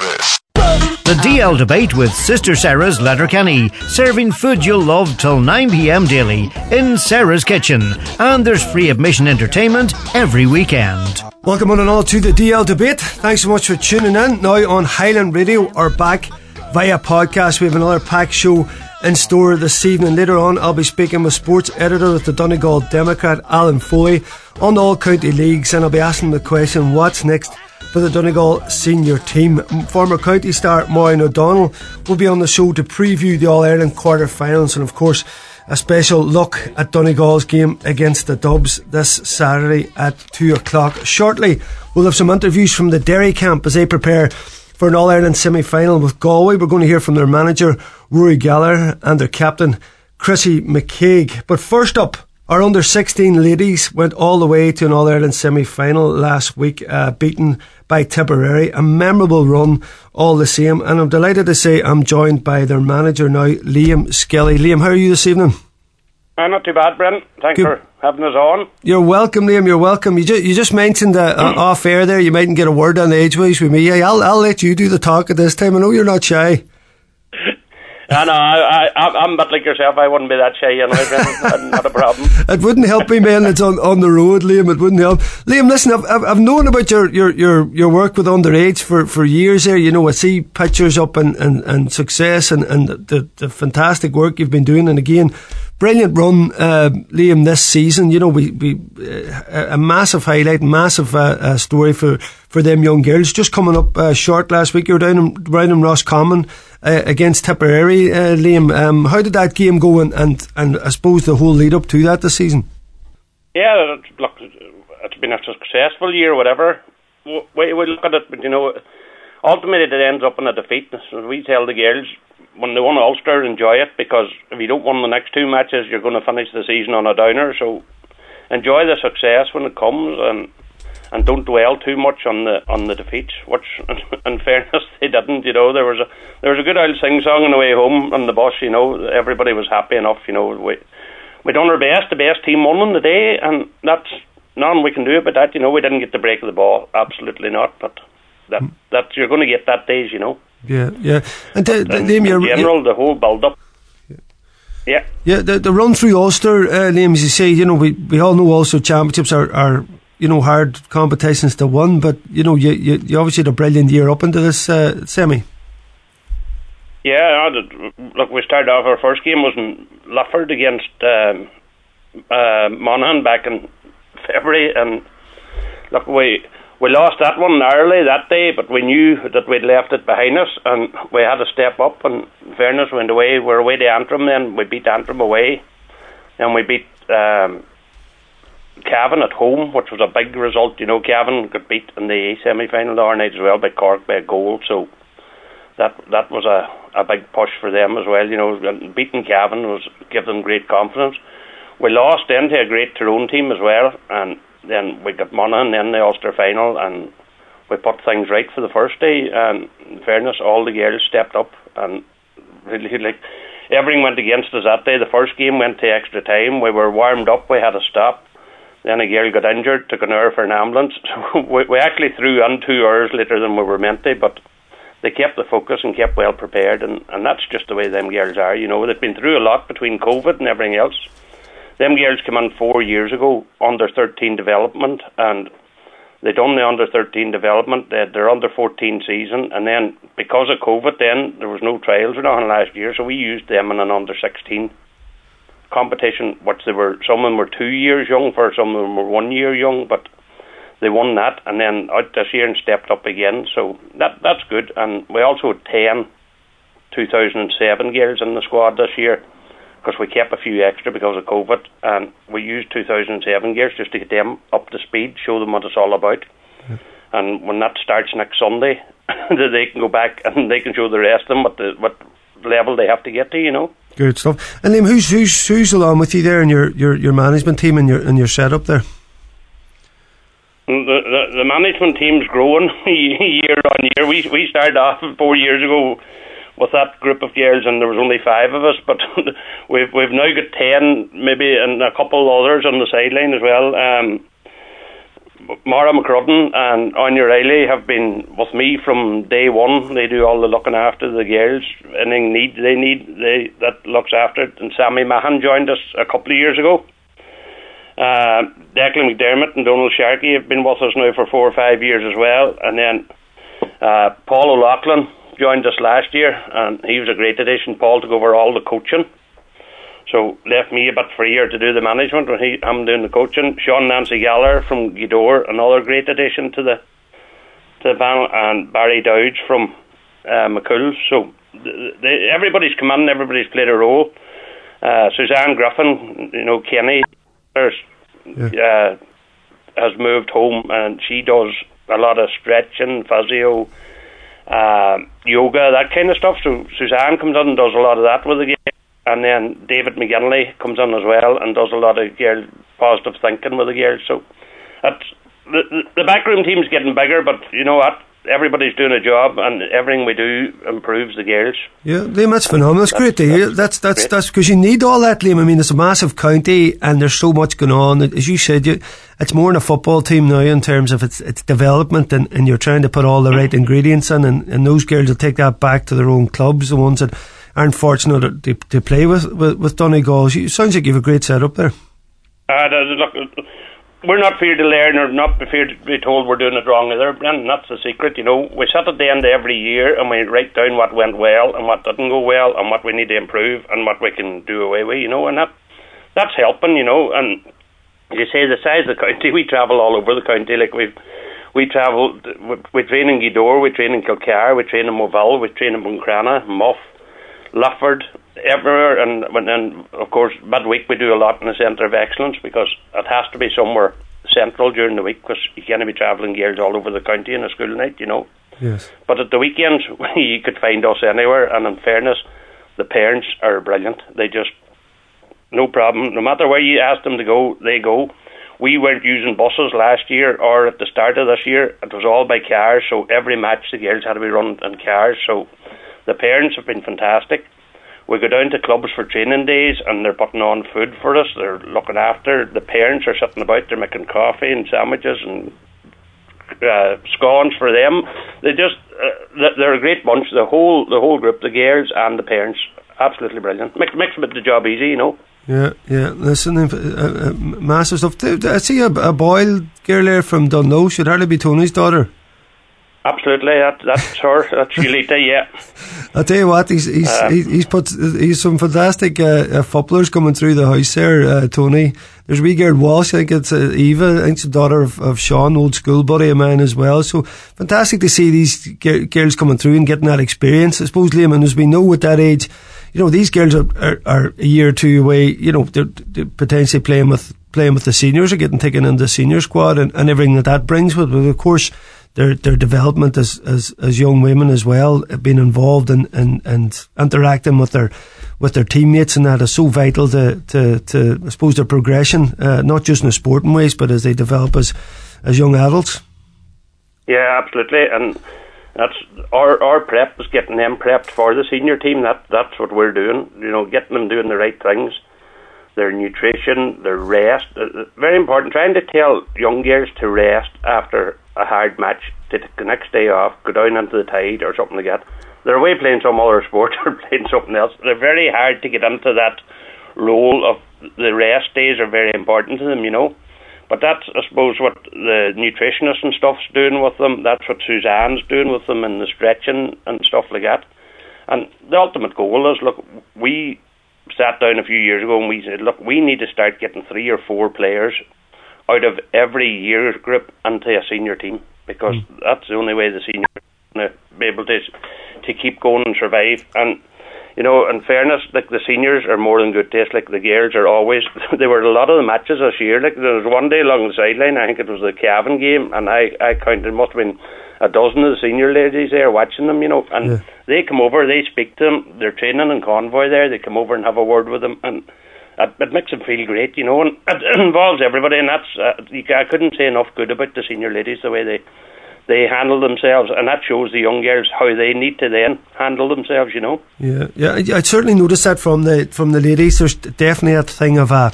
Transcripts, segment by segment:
this. The DL debate with Sister Sarah's Letterkenny, serving food you'll love till 9pm daily in Sarah's Kitchen. And there's free admission entertainment every weekend. Welcome on and all to the DL debate. Thanks so much for tuning in. Now on Highland Radio or back via podcast. We have another pack show in store this evening. Later on, I'll be speaking with sports editor with the Donegal Democrat, Alan Foley, on all county leagues, and I'll be asking the question what's next for the Donegal senior team. Former county star Maureen O'Donnell will be on the show to preview the All Ireland quarter finals and, of course, a special look at Donegal's game against the Dubs this Saturday at 2 o'clock. Shortly, we'll have some interviews from the Derry camp as they prepare for an All Ireland semi final with Galway. We're going to hear from their manager, Rory Gallagher, and their captain, Chrissy McKaigue. But first up, our under 16 ladies went all the way to an All Ireland semi final last week, uh, beaten by Tipperary. A memorable run, all the same. And I'm delighted to say I'm joined by their manager now, Liam Skelly. Liam, how are you this evening? Uh, not too bad, Brent. Thanks Good. for having us on. You're welcome, Liam. You're welcome. You just you just mentioned uh, uh, off air there. You mightn't get a word on the ageways with me. I'll I'll let you do the talk at this time. I know you're not shy. I know, I, I, I'm a bit like yourself. I wouldn't be that shy, you know, not a problem. it wouldn't help me, man. It's on, on the road, Liam. It wouldn't help. Liam, listen, I've, I've known about your, your, your, your work with underage for, for years there. You know, I see pictures up and, and, and success and, and the, the fantastic work you've been doing. And again, brilliant run, uh, Liam, this season. You know, we, we uh, a massive highlight, massive uh, uh, story for, for them young girls. Just coming up uh, short last week, you were down in, down in Roscommon uh, against Tipperary, Liam. Um, how did that game go, and, and, and I suppose the whole lead up to that this season? Yeah, look, it's been a successful year, whatever. We, we look at it, but you know, ultimately it ends up in a defeat. We tell the girls when they won Ulster, enjoy it because if you don't win the next two matches, you're going to finish the season on a downer. So enjoy the success when it comes, and and don't dwell too much on the on the defeats. Which, in fairness, they didn't. You know, there was a there was a good old sing song on the way home on the bus. You know, everybody was happy enough. You know, we we done our best. The best team won on the day, and that's none we can do about that. You know, we didn't get the break of the ball. Absolutely not. But that hmm. that you're going to get that days. You know. Yeah, yeah. And the, the, in general, the whole build up. Yeah. Yeah, the, the run through Ulster, uh, Liam, as you say, you know, we, we all know Ulster championships are, are, you know, hard competitions to win, but, you know, you, you, you obviously had a brilliant year up into this uh, semi. Yeah, look, we started off, our first game was in Lifford against um, uh, Monaghan back in February, and look, we we lost that one narrowly that day, but we knew that we'd left it behind us, and we had to step up. And fairness, we went away. We were away to Antrim. Then we beat Antrim away, and we beat um, Cavan at home, which was a big result. You know, Cavan got beat in the semi-final the night as well by Cork by a goal. So that that was a a big push for them as well. You know, beating Cavan was give them great confidence. We lost then to a great Tyrone team as well, and then we got Monaghan in the Ulster final, and we put things right for the first day. And in fairness, all the girls stepped up, and really like everything went against us that day. The first game went to extra time. We were warmed up. We had to stop. Then a girl got injured, took an hour for an ambulance. we, we actually threw on two hours later than we were meant to, but they kept the focus and kept well prepared, and, and that's just the way them girls are. You know, they've been through a lot between COVID and everything else them girls came in four years ago under 13 development and they done the under 13 development, they had their under 14 season, and then because of COVID, then there was no trials or nothing last year, so we used them in an under 16 competition, which they were some of them were two years young, for some of them were one year young, but they won that, and then out this year and stepped up again, so that that's good. And we also had 10 2007 girls in the squad this year because we kept a few extra because of COVID, and we used 2007 gears just to get them up to speed, show them what it's all about. Yeah. And when that starts next Sunday, they can go back and they can show the rest of them what the what level they have to get to. You know. Good stuff. And Liam, who's who's who's along with you there in your, your, your management team and your and your setup there? The, the the management team's growing year on year. We we started off four years ago with that group of girls, and there was only five of us. But we've we've now got ten, maybe, and a couple others on the sideline as well. Um, Mara McCrudden and Anya Riley have been with me from day one. They do all the looking after the girls. Anything need they need they that looks after it. And Sammy Mahan joined us a couple of years ago. Uh, Declan McDermott and Donald Sharkey have been with us now for four or five years as well. And then uh, Paul O'Loughlin joined us last year, and he was a great addition. Paul took over all the coaching. So left me a bit freer to do the management when he I'm doing the coaching. Sean Nancy Galler from Gweedore, another great addition to the to the panel, and Barry Dowd from uh, McCool. So the, the, everybody's come in, everybody's played a role. Uh, Suzanne Griffin, you know, Kenny, yeah. uh, has moved home, and she does a lot of stretching, physio, uh, yoga, that kind of stuff. So Suzanne comes on and does a lot of that with the game and then David McGinley comes on as well and does a lot of girl positive thinking with the girls. So that's the the backroom team's getting bigger, but you know what? Everybody's doing a job, and everything we do improves the girls. Yeah, Liam, that's phenomenal. It's great to hear. That's that's that's because you need all that, Liam. I mean, it's a massive county, and there's so much going on. As you said, you, it's more in a football team now in terms of its its development, and, and you're trying to put all the right ingredients in, and, and those girls will take that back to their own clubs, the ones that aren't fortunate to, to play with, with, with Donegal. It sounds like you have a great setup there. Uh, look, we're not feared to learn or not feared to be told we're doing it wrong either, and that's the secret. You know, we sit at the end of every year and we write down what went well and what didn't go well and what we need to improve and what we can do away with. You know, and that that's helping. You know, and you say the size of the county, we travel all over the county. Like we've we travel, we train in Gweedore, we train in Kilcar, we train in Moville, we train in Buncrana, Muff, Lifford, everywhere, and and of course midweek we do a lot in the centre of excellence because it has to be somewhere central during the week because you can't be travelling gears all over the county in a school night, you know. Yes. But at the weekends you could find us anywhere, and in fairness, the parents are brilliant. They just no problem. No matter where you ask them to go, they go. We weren't using buses last year or at the start of this year. It was all by cars, so every match the girls had to be run in cars. So the parents have been fantastic. We go down to clubs for training days and they're putting on food for us. They're looking after. The parents are sitting about. They're making coffee and sandwiches and uh, scones for them. They just uh, they're a great bunch. The whole the whole group, the girls and the parents, absolutely brilliant. Makes makes the job easy, you know. Yeah, yeah. Listen, uh, uh, massive stuff. I see a, a Boyle girl there from Dungloe. Should hardly be Tony's daughter. Absolutely, that, that's her. That's Julita. Yeah. I tell you what, he's he's uh, he's put he's some fantastic uh, uh, footballers coming through the house there. Uh, Tony, there's wee girl Walsh. I think it's uh, Eva. I think it's the daughter of, of Sean, old school buddy of mine as well. So fantastic to see these girls coming through and getting that experience. I suppose Liam, and as we know at that age, you know these girls are, are, are a year or two away. You know they're, they're potentially playing with playing with the seniors or getting taken into the senior squad and, and everything that that brings with. But of course their their development as as, as young women as well, being involved and and and interacting with their with their teammates and that is so vital to to, to I suppose their progression, uh, not just in the sporting ways, but as they develop as as young adults. Yeah, absolutely, and that's our our prep is getting them prepped for the senior team. That that's what we're doing. You know, getting them doing the right things their nutrition, their rest. Uh, uh, very important. Trying to tell young girls to rest after a hard match, to take the next day off, go down into the tide or something like that. They're away playing some other sport or playing something else. They're very hard to get into that role of the rest days are very important to them, you know. But that's, I suppose, what the nutritionist and stuff's doing with them. That's what Suzanne's doing with them and the stretching and stuff like that. And the ultimate goal is, look, we sat down a few years ago and we said, look, we need to start getting three or four players out of every year group into a senior team because mm. that's the only way the senior be able to to keep going and survive. And you know, in fairness, like the seniors are more than good taste. Like the girls are always. there were a lot of the matches this year. Like there was one day along the sideline. I think it was the Cavan game, and I I counted must have been a dozen of the senior ladies there watching them. You know, and yeah. they come over, they speak to them. They're training in Convoy there. They come over and have a word with them, and it, it makes them feel great, you know, and it involves everybody, and that's uh, I couldn't say enough good about the senior ladies the way they they handle themselves, and that shows the young girls how they need to then handle themselves. You know. Yeah, yeah, I, certainly noticed that from the from the ladies. There's definitely a thing of a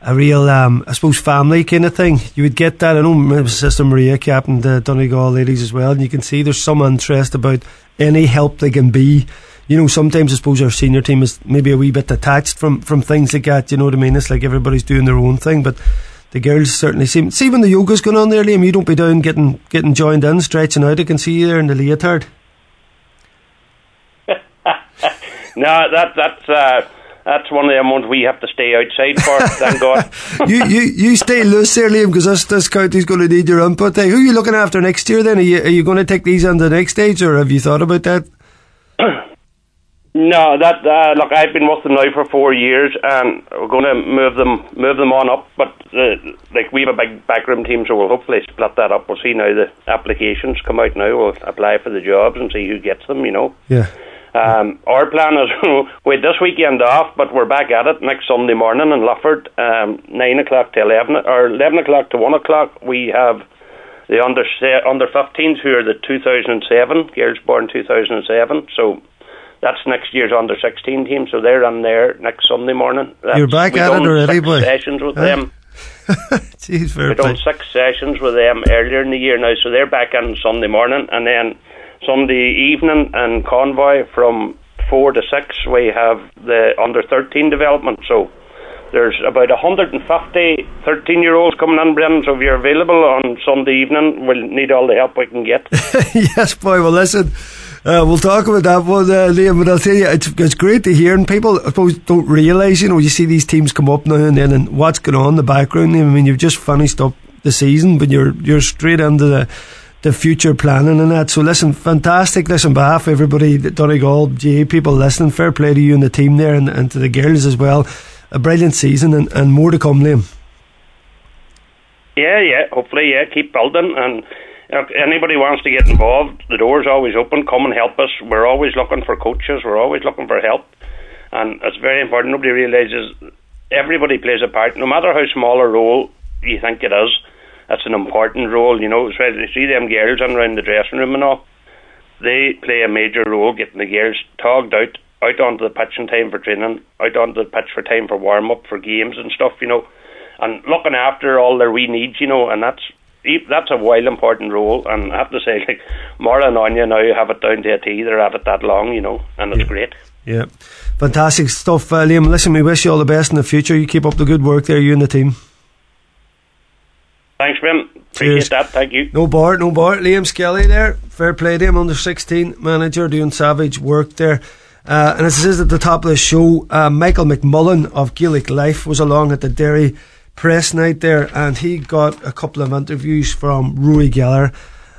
a real, um, I suppose, family kind of thing. You would get that. I know my sister Maria captained the Donegal ladies as well, and you can see there's some interest about any help they can be. You know, sometimes I suppose our senior team is maybe a wee bit detached from, from things like that. You know what I mean? It's like everybody's doing their own thing, but the girls certainly seem. See when the yoga's going on there, Liam, you don't be down getting getting joined in, stretching out. I can see you there in the leotard. no, that that's. Uh that's one of the ones we have to stay outside for. thank God. you, you you stay loose there, Liam, because this this county's going to need your input. Who are you looking after next year? Then are you are you going to take these on the next stage, or have you thought about that? no, that uh, look, I've been with them now for four years, and we're going to move them move them on up. But uh, like we have a big backroom team, so we'll hopefully split that up. We'll see now the applications come out now. We'll apply for the jobs and see who gets them. You know. Yeah. Um, our plan is wait this weekend off, but we're back at it next Sunday morning in Lifford, um, nine o'clock to eleven or eleven o'clock to one o'clock. We have the under under 15s who are the 2007 girls born 2007. So that's next year's under 16 team. So they're on there next Sunday morning. That's, You're back at it already, boy. Sessions with huh? them. Jeez, We've done six sessions with them earlier in the year now, so they're back on Sunday morning, and then Sunday evening and Convoy from four to six. We have the under thirteen development. So there's about 150 13 year olds coming in, Brendan. So if you're available on Sunday evening, we'll need all the help we can get. yes, boy. Well, listen. Uh, we'll talk about that one, uh, Liam, but I'll tell you, it's, it's great to hear, and people, I suppose, don't realise, you know, you see these teams come up now and then, and what's going on in the background. I mean, you've just finished up the season, but you're you're straight into the the future planning and that. So listen, fantastic. Listen, behalf of everybody, Donegal, GAA people listening, fair play to you and the team there and, and to the girls as well. A brilliant season and, and more to come, Liam. Yeah, yeah. Hopefully, yeah. Keep building and. If anybody wants to get involved, the door's always open. Come and help us. We're always looking for coaches. We're always looking for help, and it's very important. Nobody realizes everybody plays a part, no matter how small a role you think it is that's an important role. You know, especially see them girls and around the dressing room and all. They play a major role getting the girls togged out, out onto the pitch in time for training, out onto the pitch for time for warm up for games and stuff. You know, and looking after all their wee needs. You know, and that's that's a wild important role. And I have to say, like Mara and Anya now have it down to a T. They're at it that long, you know, and it's yeah. great. Yeah, fantastic stuff, uh, Liam. Listen, we wish you all the best in the future. You keep up the good work there, you and the team. Thanks, Ben. Appreciate Cheers. that. Thank you. No bar, no bar. Liam Skelly there. Fair play to him, under 16 manager, doing savage work there. Uh, and as it says at the top of the show, uh, Michael McMullan of Gaelic Life was along at the Derry press night there, and he got a couple of interviews from Rory Gallagher.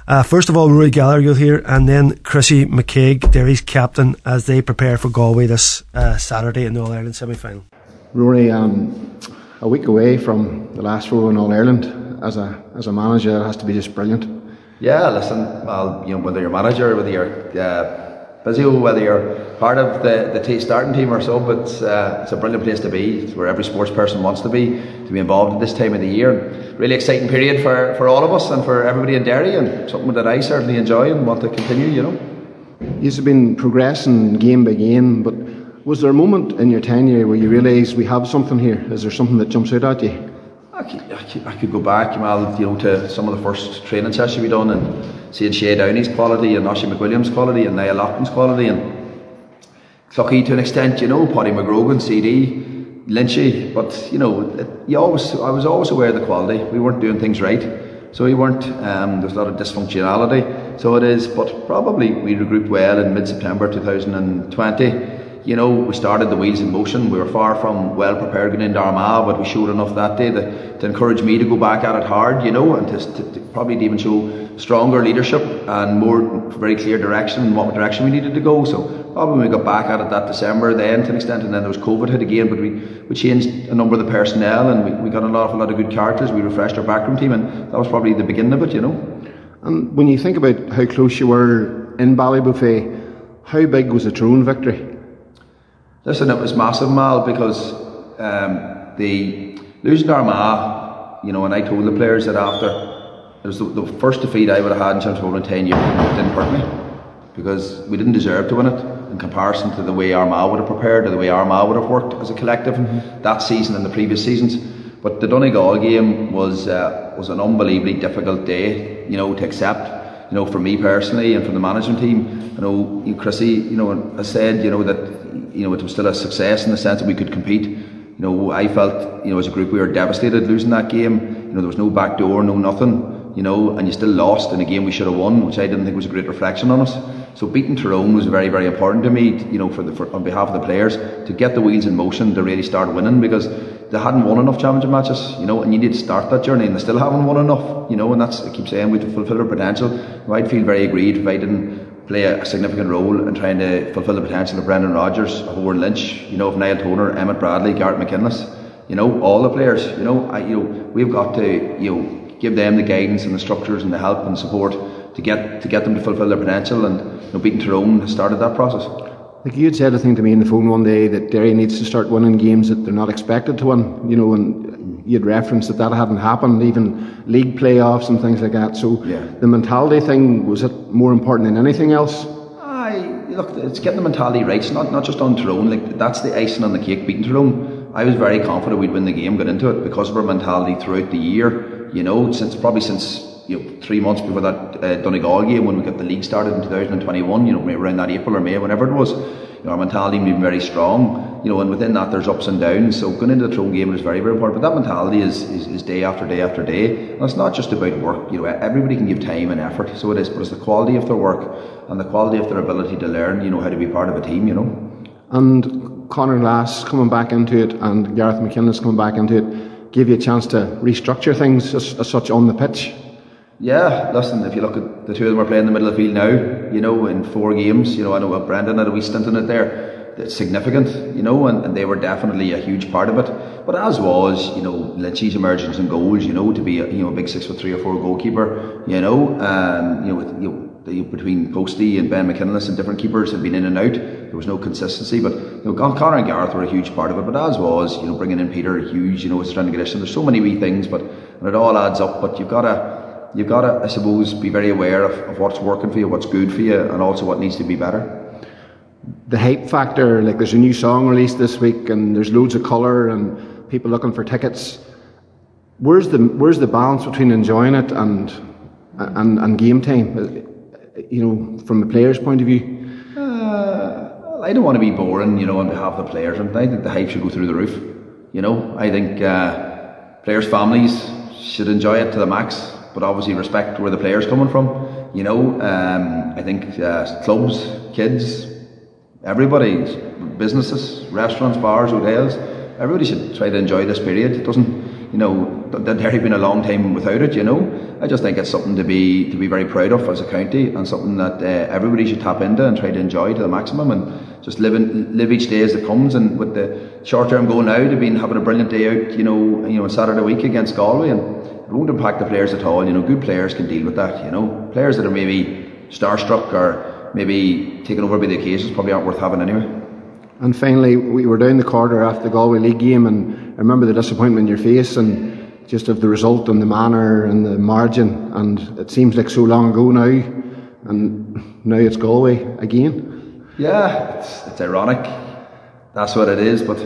Uh, first of all, Rory Gallagher you'll hear, and then Chrissy McKaigue, Derry's captain, as they prepare for Galway this uh, Saturday in the All Ireland semi final. Rory, um, a week away from the last row in All Ireland as a as a manager, it has to be just brilliant. Yeah, listen, well, you know, whether you're manager, or whether you're uh, physio, whether you're part of the the t- starting team or so, but it's, uh, it's a brilliant place to be. It's where every sports person wants to be to be involved at this time of the year. Really exciting period for, for all of us and for everybody in Derry, and something that I certainly enjoy and want to continue. You know, you've been progressing game by game, but was there a moment in your tenure where you realised we have something here? Is there something that jumps out at you? I could, I could, I could go back, well, you know, to some of the first training sessions we done and seeing Shay Downey's quality and Oisin McWilliam's quality and Niall Loughlin's quality and Cloughy to an extent, you know, Paddy McGrogan, CD, Lynchy, but you know, it, you always, I was always aware of the quality. We weren't doing things right, so we weren't. Um, there's a lot of dysfunctionality, so it is. But probably we regrouped well in mid-September 2020 you know, we started the wheels in motion. We were far from well prepared going into Armagh, but we showed enough that day to, to encourage me to go back at it hard, you know, and to, to, to probably even show stronger leadership and more very clear direction in what direction we needed to go. So probably when we got back at it that December then to an extent, and then there was COVID hit again, but we, we changed a number of the personnel and we, we got a lot, a lot of good characters. We refreshed our backroom team, and that was probably the beginning of it, you know. And when you think about how close you were in Ballybofey, how big was the Tyrone victory? Listen, it was massive, Mal, because um, the losing Armagh, you know, and I told the players that after was the, the first defeat I would have had in terms of in ten years, it didn't hurt me because we didn't deserve to win it in comparison to the way Armagh would have prepared or the way Armagh would have worked as a collective mm-hmm. that season and the previous seasons. But the Donegal game was uh, was an unbelievably difficult day, you know, to accept. You know, for me personally and for the management team, you know, Chrissy, you know, I said, you know, that you know it was still a success in the sense that we could compete. You know, I felt, you know, as a group we were devastated losing that game. You know, there was no back door, no nothing you know, and you still lost in a game we should have won, which I didn't think was a great reflection on us. So beating Tyrone was very, very important to me, you know, for the for, on behalf of the players to get the wheels in motion to really start winning because they hadn't won enough championship matches, you know, and you need to start that journey, and they still haven't won enough, you know, and that's I keep saying we have to fulfil our potential. I'd feel very aggrieved if I didn't play a, significant role in trying to fulfil the potential of Brendan Rodgers, of Owen Lynch, you know, of Niall Toner, Emmett Bradley, Gareth McKinless, you know, all the players, you know, I, you know, we've got to, you know give them the guidance and the structures and the help and support to get to get them to fulfil their potential. And you know, beating Tyrone has started that process. Like you had said a thing to me on the phone one day that Derry needs to start winning games that they're not expected to win. You know, and you had referenced that that hadn't happened, even league playoffs and things like that. So yeah. the mentality thing was it more important than anything else? I look, it's getting the mentality right. It's not not just on Tyrone. Like that's the icing on the cake. Beating Tyrone, I was very confident we'd win the game, get into it because of our mentality throughout the year you know, since probably since you know three months before that uh, Donegal game when we got the league started in 2021. You know, around that April or May, whenever it was. You know, our mentality been very strong. You know, and within that there's ups and downs. So going into the Tyrone game is very very important. But that mentality is, is, is day after day after day. And it's not just about work. You know, everybody can give time and effort. So it is, but it's the quality of their work and the quality of their ability to learn. You know, how to be part of a team. You know. And Conor Glass coming back into it, and Gareth McKinless coming back into it give you a chance to restructure things as, as, such on the pitch? Yeah, listen, if you look at the two of them are playing in the middle of the field now, you know, in four games, you know, I know Brendan had a wee stint in it there. It's significant, you know, and, and they were definitely a huge part of it. But as was, you know, Lynchy's emergence in goals, you know, to be a, you know a big six foot three or four goalkeeper, you know, um, you know, with, you know between Posty and Ben McKinless and different keepers have been in and out. There was no consistency, but you know, Conor and Gareth were a huge part of it. But as was, you know, bringing in Peter, huge. You know, was trying to get us. There's so many wee things, but and it all adds up. But you've got to, you've got to, I suppose, be very aware of, of what's working for you, what's good for you, and also what needs to be better. The hype factor, like there's a new song released this week, and there's loads of colour and people looking for tickets. Where's the where's the balance between enjoying it and and, and game time? you know, from the players' point of view? Uh, I don't want to be boring, you know, on behalf of the players, I think the hype should go through the roof. You know, I think uh, players' families should enjoy it to the max, but obviously respect where the players coming from. You know, um, I think uh, clubs, kids, everybody, businesses, restaurants, bars, hotels, everybody should try to enjoy this period. It doesn't you know, Derry been a long time without it, you know. I just think it's something to be to be very proud of as a county and something that uh, everybody should tap into and try to enjoy to the maximum and just live in, live each day as it comes. And with the short term goal now, they've been having a brilliant day out, you know, you know, Saturday week against Galway, and it won't impact the players at all. You know, good players can deal with that. You know, players that are maybe starstruck or maybe taken over by the occasions probably aren't worth having anyway. And finally, we were down the corridor after the Galway League game, and remember the disappointment in your face and just of the result and the manner and the margin. And it seems like so long ago now, and now it's Galway again. Yeah, it's, it's ironic. That's what it is, but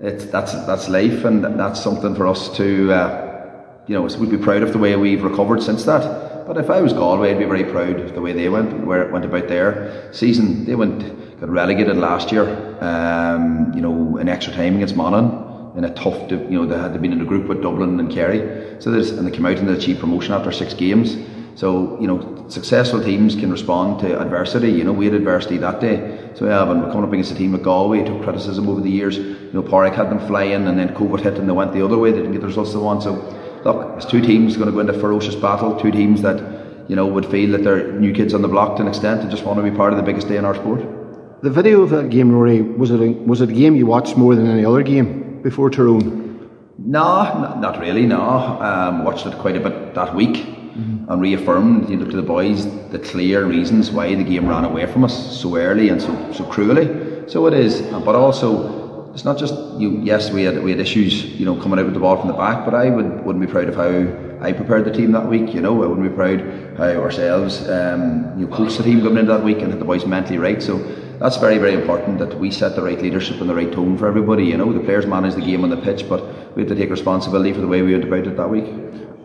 it's that's that's life, and that's something for us to, uh, you know, we'd be proud of the way we've recovered since that. But if I was Galway, I'd be very proud of the way they went, where it went about their season. They went got relegated last year, um, you know, in extra time against Monaghan in a tough, you know, they had been in a group with Dublin and Kerry. So there's, and they came out and they achieved promotion after six games. So, you know, successful teams can respond to adversity. You know, we had adversity that day. So, yeah, when we're coming up against a team like Galway, took criticism over the years. You know, Pádraig had them flying and then COVID hit and they went the other way. They didn't get the results they want. So, look, it's two teams going to go into ferocious battle. Two teams that, you know, would feel that they're new kids on the block to an extent and just want to be part of the biggest day in our sport. The video of that game, Rory, was it a, was it a game you watched more than any other game before Tyrone? No, not really. No, um, watched it quite a bit that week mm-hmm. and reaffirmed, you know, to the boys the clear reasons why the game ran away from us so early and so so cruelly. So it is, but also it's not just you. Yes, we had we had issues, you know, coming out with the ball from the back, but I would wouldn't be proud of how I prepared the team that week. You know, I wouldn't be proud how ourselves, um, you know, coached the team coming into that week and had the boys mentally right. So that's very, very important that we set the right leadership and the right tone for everybody. You know, the players manage the game on the pitch, but we have to take responsibility for the way we went about it that week.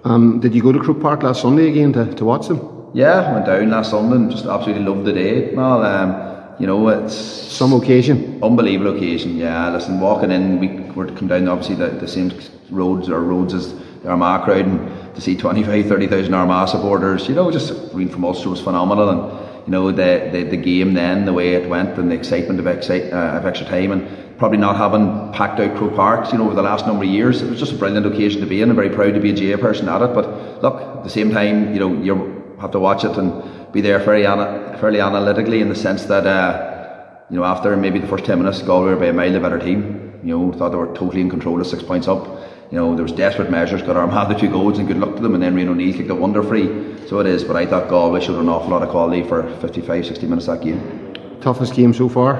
Um, did you go to Croke Park last Sunday again to, to watch them? Yeah, went down last Sunday and just absolutely loved the day. Well, um, you know, it's some occasion, unbelievable occasion. Yeah, listen, walking in, we were to come down obviously the, the same roads or roads as the Armagh crowd, and to see 25, 30,000 Armagh supporters, you know, just reading from Ulster was phenomenal, and you know the, the the game then, the way it went, and the excitement of, excite, uh, of extra time, and probably not having packed out Croke Parks, you know, over the last number of years, it was just a brilliant occasion to be in. I'm very proud to be a GAA person at it, but look, at the same time, you know, you have to watch it and be there very ana- fairly analytically in the sense that uh, you know after maybe the first ten minutes, Galway were by a mile the better team. You know, thought they were totally in control of six points up. You know, there was desperate measures. Got Armagh the two goals and good luck to them, and then Rian O'Neill kicked a wonder free. So it is, but I thought Galway showed an awful lot of quality for 55, 60 minutes that game. Toughest game so far.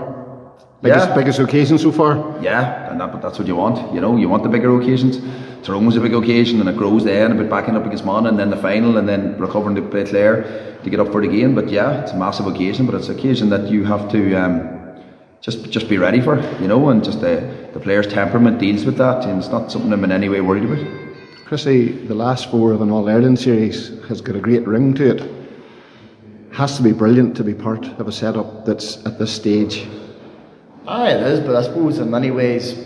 Biggest, Yeah. biggest occasion so far. Yeah, and that, but that's what you want. You know, you want the bigger occasions. Tyrone was a big occasion, and it grows then a bit backing up against Mon, and then the final, and then recovering to play Clare to get up for the game. But yeah, it's a massive occasion, but it's an occasion that you have to um, just just be ready for. You know, and just the the players' temperament deals with that, and it's not something I'm in any way worried about. Chrissy, the last four of an All Ireland series has got a great ring to it. Has to be brilliant to be part of a setup that's at this stage. Aye, it is, but I suppose in many ways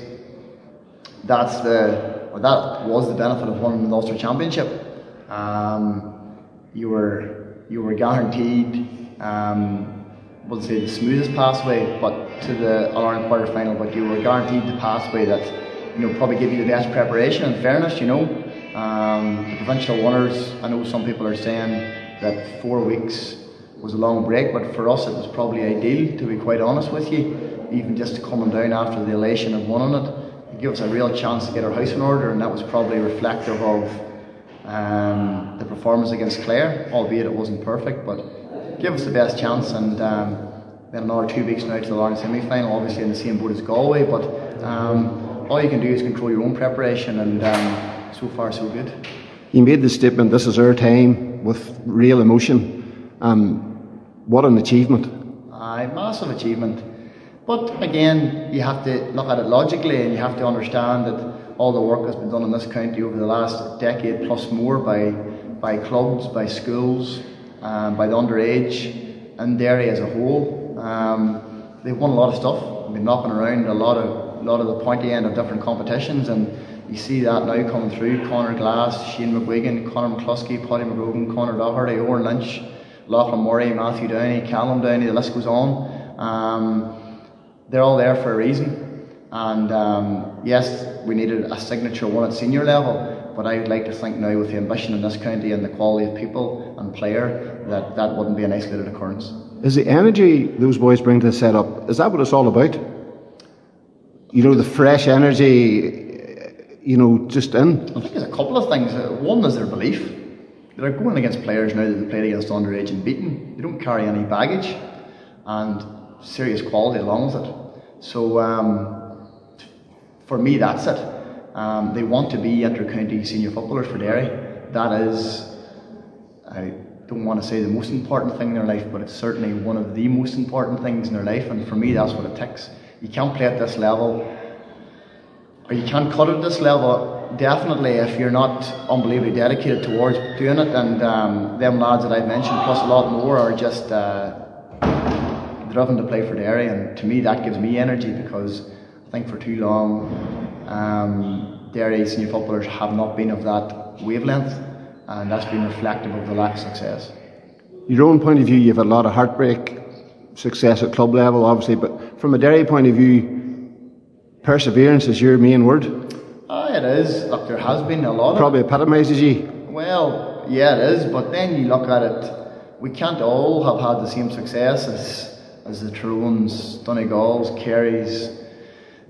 that's the well, that was the benefit of winning the Ulster Championship. Um, you were you were guaranteed, um, I wouldn't say the smoothest pathway, but to the All Ireland quarter final. But you were guaranteed the pathway that you know probably give you the best preparation. In fairness, you know, um, the provincial winners. I know some people are saying that four weeks was a long break, but for us it was probably ideal, to be quite honest with you. Even just coming down after the elation of winning it, it gave us a real chance to get our house in order, and that was probably reflective of um, the performance against Clare, albeit it wasn't perfect, but gave us the best chance. And um, then another two weeks now to the Ireland semi final, obviously in the same boat as Galway, but um, all you can do is control your own preparation, and um, so far so good. You made the statement, this is our time, with real emotion. Um, what an achievement. Aye, massive achievement. But again, you have to look at it logically and you have to understand that all the work that's been done in this county over the last decade plus more by, by clubs, by schools, um, by the underage, and Derry as a whole. Um, they've won a lot of stuff. Been knocking around a lot of, lot of the pointy end of different competitions, and you see that now coming through. Conor Glass, Shane McGuigan, Conor McCluskey, Paddy McGrogan, Conor Doherty, Owen Lynch, Lachlan Murray, Matthew Downey, Callum Downey, the list goes on. Um, they're all there for a reason. And um, yes, we needed a signature one at senior level, but I would like to think now with the ambition in this county and the quality of people and player that that wouldn't be an isolated occurrence. Is the energy those boys bring to the setup, is that what it's all about? You know, the fresh energy, you know, just in? I think there's a couple of things. Uh, One is their belief. They're going against players now that they played against underage and beaten. They don't carry any baggage and serious quality along with it. So um, for me, that's it. Um, they want to be inter-county senior footballers for Derry. That is, don't want to say the most important thing in their life, but it's certainly one of the most important things in their life. And for me, that's what it ticks. You can't play at this level, or you can't cut at this level. Definitely, if you're not unbelievably dedicated towards doing it, and um, them lads that I've mentioned, plus a lot more, are just uh, driven to play for Derry, and to me that gives me energy because I think for too long um, Derry senior footballers have not been of that wavelength, and that's been reflective of the lack of success. Your own point of view, you've had a lot of heartbreak, success at club level, obviously, but from a Derry point of view, perseverance is your main word. Ah, it is. Look, there has been a lot of Probably epitomises you. Well, yeah, it is, but then you look at it, we can't all have had the same success as, as the Tyrones, Donegals, Kerrys,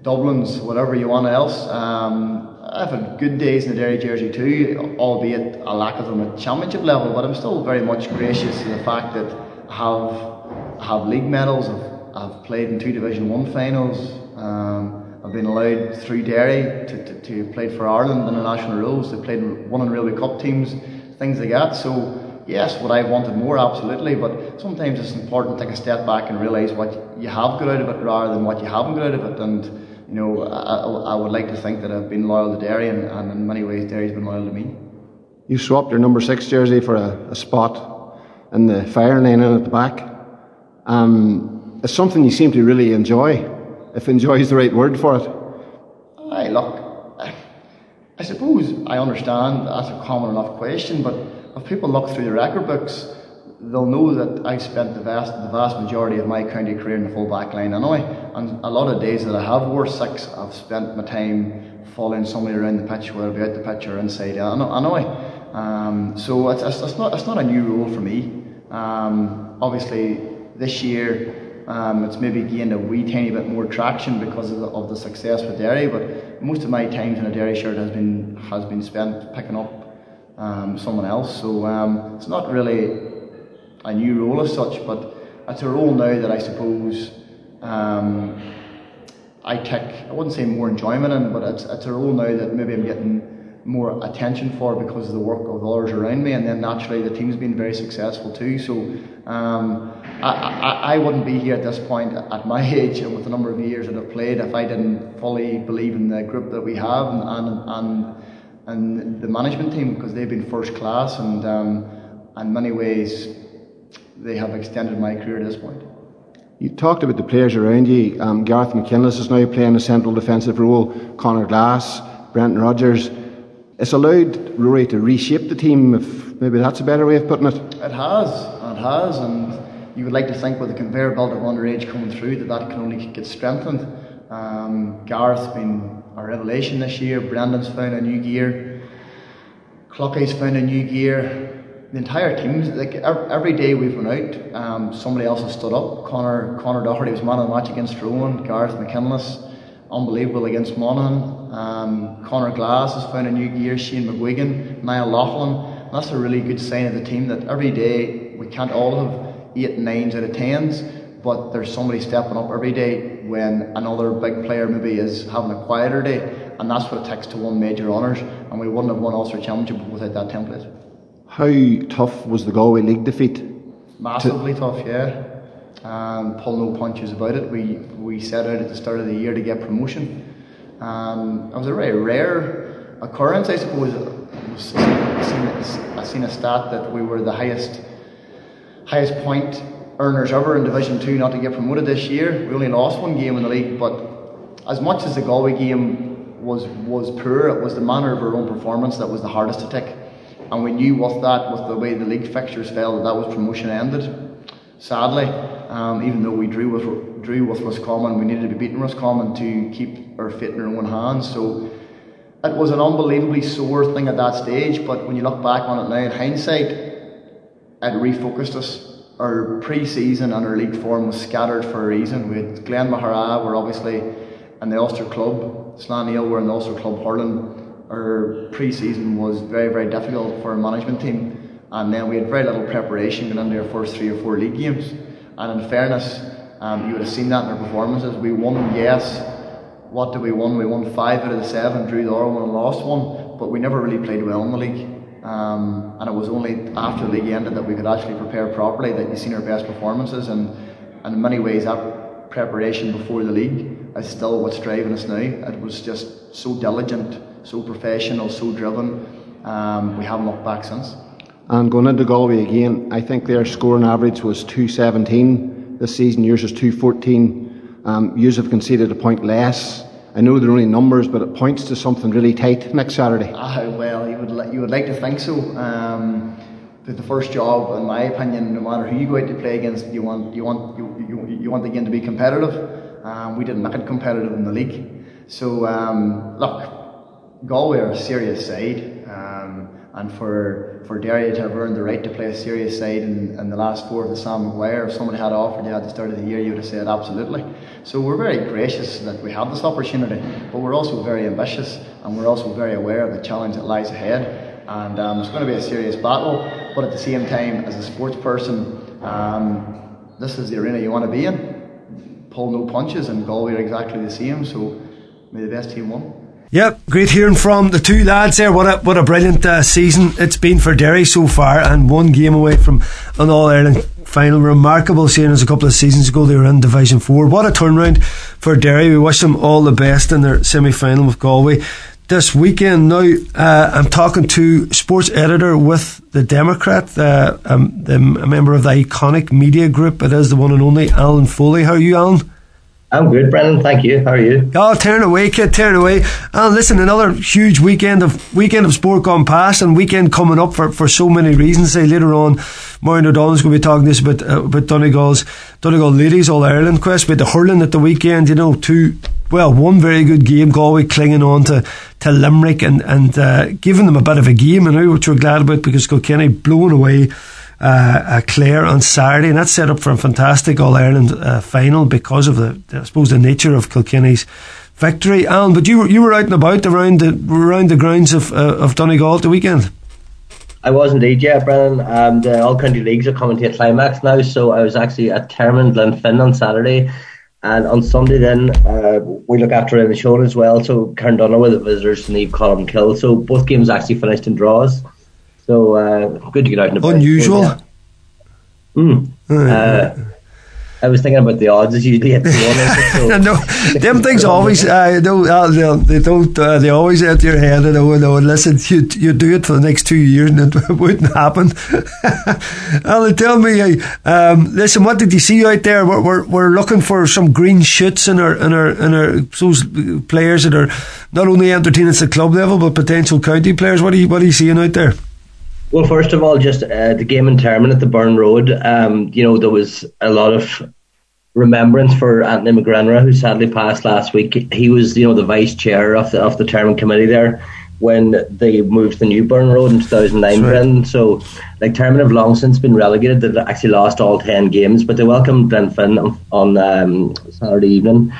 Dublins, whatever you want else. Um, I've had good days in the Derry jersey too, albeit a lack of them at championship level, but I'm still very much gracious to the fact that I have, I have league medals, I've, I've played in two Division 1 finals. Um, I've been allowed through Derry to, to, to play for Ireland in the national rules. they've played one in Railway Cup teams, things like that. So yes, would I wanted more? Absolutely, but sometimes it's important to take a step back and realise what you have got out of it rather than what you haven't got out of it. And you know, I, I would like to think that I've been loyal to Derry, and, and in many ways, Derry's been loyal to me. You swapped your number six jersey for a, a spot in the fire lane in at the back. Um, it's something you seem to really enjoy, if enjoy is the right word for it. I look, I suppose I understand that's a common enough question, but if people look through the record books, they'll know that I spent the vast the vast majority of my county career in the full back line anyway. And a lot of days that I have wore six, I've spent my time following somebody around the pitch, whether it be out the pitch or inside anyway. Um, so it's, it's, it's, not it's not a new role for me. Um, obviously, this year um, it's maybe gained a wee tiny bit more traction because of the, of the success with Derry, but most of my time in a Derry shirt has been has been spent picking up um, someone else. So um, it's not really a new role as such, but it's a role now that I suppose um, I take. I wouldn't say more enjoyment in, but it's it's a role now that maybe I'm getting more attention for because of the work of others around me, and then naturally the team's been very successful too. So um, I, I, I, wouldn't be here at this point at my age and with the number of years that I've played if I didn't fully believe in the group that we have and and, and, and the management team because they've been first class and um, in many ways they have extended my career at this point. You talked about the players around you. Um, Gareth McKinless is now playing a central defensive role. Conor Glass, Brendan Rodgers it's allowed Rory to reshape the team, if maybe that's a better way of putting it. It has, it has, and you would like to think with the conveyor belt of underage coming through that that can only get strengthened. Um, Gareth's been a revelation this year. Brandon's found a new gear. Clucky's found a new gear. The entire team, like every day we've run out, um, somebody else has stood up. Conor Conor Doherty was man of the match against Rowan. Gareth McKinless unbelievable against Monaghan. Um, Conor Glass has found a new gear. Shane McGuigan, Niall Loughlin. That's a really good sign of the team that every day we can't all have eight, nines out of tens, but there's somebody stepping up every day when another big player maybe is having a quieter day, and that's what it takes to win major honours. And we wouldn't have won Ulster Championship without that template. How tough was the Galway League defeat? Massively to- tough, yeah and pull no punches about it. We we set out at the start of the year to get promotion. Um, it was a very rare occurrence, I suppose. Seen, I've seen a stat that we were the highest highest point earners ever in Division Two not to get promoted this year. We only lost one game in the league, but as much as the Galway game was was poor, it was the manner of our own performance that was the hardest to tick. And we knew with that, with the way the league fixtures fell, that that was promotion ended sadly. Um, even though we drew with drew with Roscommon, we needed to be beating Roscommon to keep our fate in our own hands. So it was an unbelievably sore thing at that stage. But when you look back on it now, in hindsight, it refocused us. Our pre-season and our league form was scattered for a reason. We had Glen Maghera, were obviously in the Ulster club. Slaughtneil were in the Ulster club hurling. Our pre-season was very, very difficult for our management team and then we had very little preparation going into our first three or four league games. And in fairness, um, you would have seen that in our performances. We won, yes. What did we win? We won five out of the seven, drew the other one, and lost one. But we never really played well in the league. Um, and it was only after the league ended that we could actually prepare properly that you've seen our best performances. And, and in many ways, that preparation before the league is still what's driving us now. It was just so diligent, so professional, so driven. Um, we haven't looked back since. And going into Galway again, I think their scoring average was 217 this season. Yours is 214. Um, you have conceded a point less. I know they're only numbers, but it points to something really tight next Saturday. Ah, well, you would li- you would like to think so. Um, the first job, in my opinion, no matter who you go out to play against, you want you want you, you, you want the game to be competitive. Um, we didn't make it competitive in the league. So um, look, Galway are a serious side, um, and for for Derry to have earned the right to play a serious side in, in the last four of the Sam Maguire, if someone had offered you at the start of the year, you would have said absolutely. So we're very gracious that we have this opportunity, but we're also very ambitious and we're also very aware of the challenge that lies ahead. And um, it's going to be a serious battle, but at the same time, as a sports person, um, this is the arena you want to be in. Pull no punches, and Galway are exactly the same. So may the best team win. Yep, great hearing from the two lads there. What a what a brilliant uh, season it's been for Derry so far, and one game away from an All Ireland final. Remarkable, seeing as a couple of seasons ago they were in Division Four. What a turnaround for Derry. We wish them all the best in their semi final with Galway this weekend. Now, uh, I'm talking to sports editor with the Democrat, uh, um, the, a member of the iconic media group. It is the one and only Alan Foley. How are you, Alan? I'm good, Brendan. Thank you. How are you? Oh, tearing away, kid, tearing away. And listen, another huge weekend of weekend of sport gone past, and weekend coming up for, for so many reasons. Say later on, Maureen O'Donnell's going to be talking this about uh, about Donegal's Donegal ladies All Ireland quest, with the hurling at the weekend. You know, two well, one very good game, Galway clinging on to, to Limerick and and uh, giving them a bit of a game, know, which we're glad about because Kilkenny blowing away uh, uh, Clare on Saturday, and that's set up for a fantastic All Ireland uh, final because of the, I suppose, the nature of Kilkenny's victory. Alan, but you were you were out and about around the around the grounds of uh, of Donegal at the weekend. I was indeed, yeah, Brennan. Um, the All County Leagues are coming to a climax now, so I was actually at Termon Glenfin on Saturday. And on Sunday, then uh, we look after show as well. So Carndonagh with the visitors, Neve Kill. So both games actually finished in draws. So uh, good to get out and about. Unusual. Yeah. Mm. Uh, I was thinking about the odds as at the one. So. no, them things always uh, no, uh, they don't uh, they always enter your head. You know, no, listen, you you do it for the next two years and it wouldn't happen. and tell me, um, listen, what did you see out there? We're, we're, we're looking for some green shoots in our in our in our those players that are not only entertaining at the club level but potential county players. What are you what are you seeing out there? Well, first of all, just uh, the game in Termon at the Burn Road. Um, you know, there was a lot of remembrance for Anthony McGrenra, who sadly passed last week. He was, you know, the vice chair of the of the Termon committee there when they moved to the new Burn Road in 2009. Right. So, like Termon have long since been relegated. They've actually lost all ten games, but they welcomed Glenfin on, on um, Saturday evening.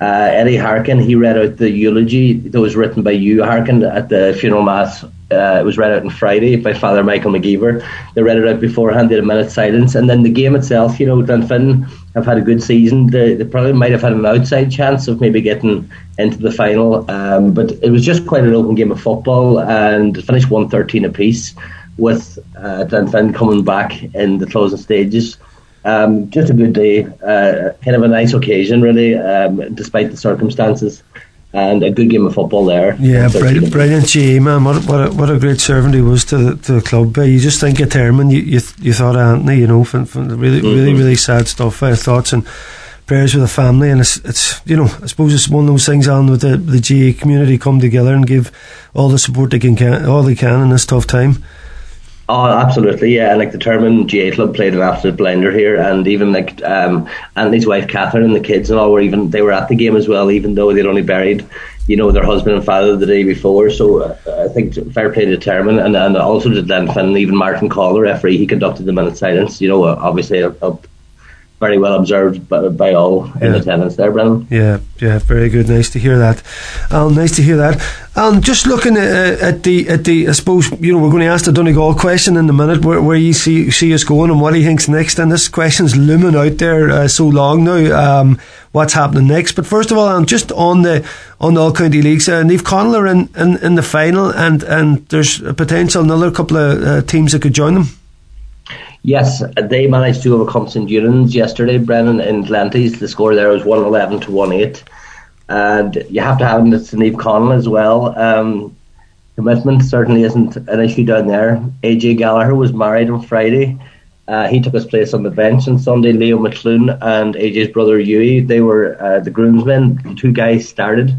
Uh, Eddie Harkin, he read out the eulogy that was written by you, Harkin, at the funeral mass uh, it was read out on Friday by Father Michael McGeever. They read it out beforehand, did a minute's silence, and then the game itself. You know, Glenfin have had a good season. They, they, probably might have had an outside chance of maybe getting into the final, um, but it was just quite an open game of football, and finished one thirteen apiece, with uh, Glenfin coming back in the closing stages. Um, just a good day, uh, kind of a nice occasion, really, um, despite the circumstances and a good game of football there. Yeah, brilliant, brilliant GAA man. What what a, what a great servant he was to the, to the club. You just think of Termon, you, you you thought Anthony, you know, from, from the really mm-hmm. really really sad stuff. Uh, thoughts and prayers with the family, and it's it's you know I suppose it's one of those things on with the the GAA community come together and give all the support they can all they can in this tough time. Oh, absolutely, yeah. And like the Termon GAA club played an absolute blender here, and even like um, Anthony's wife Catherine and the kids and all were even they were at the game as well, even though they'd only buried, you know, their husband and father the day before. So uh, I think fair play to Termon, and and also to Glenfin, even Martin Call, the referee, he conducted the minute silence. You know, obviously a, a very well observed by, by all yeah. in attendance there, Brennan. Yeah, yeah, very good. Nice to hear that. Um, nice to hear that. Um, just looking at, at, the at the, I suppose you know we're going to ask the Donegal question in a minute, where, where you see see us going and what he thinks next. And this question's looming out there uh, so long now. Um, what's happening next? But first of all, I'm just on the on the All County Leagues. Uh, Naomh Conaill are in, in, in the final, and and there's a potential another couple of uh, teams that could join them. Yes, they managed to overcome St. Eunan's yesterday, Brennan, in Glenties. The score there was 111 to 1 8. And you have to have him to Naomh Conaill as well. Um, commitment certainly isn't an issue down there. AJ Gallagher was married on Friday. Uh, he took his place on the bench on Sunday. Leo McClune and AJ's brother Huey, they were uh, the groomsmen. The two guys started.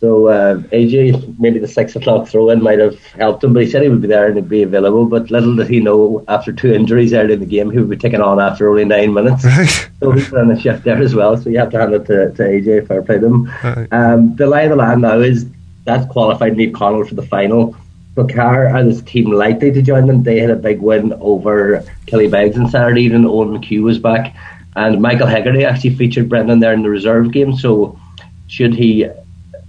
So uh, AJ, maybe the six o'clock throw-in might have helped him, but he said he would be there and he'd be available. But little did he know, after two injuries early in the game, he would be taken on after only nine minutes. Right. So he's on the shift there as well. So you have to hand it to, to AJ, fair play them. Right. Um, the lie of the land now is that's qualified Naomh Conaill for the final. Car and his team likely to join them. They had a big win over Killybegs on Saturday evening. Owen McHugh was back, and Michael Hegarty actually featured Brendan there in the reserve game. So should he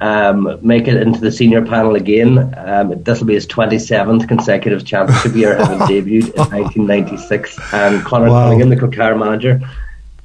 um, make it into the senior panel again. Um, this will be his 27th consecutive championship year, having debuted in 1996. And Conor wow. Cunningham, the Kilcar manager,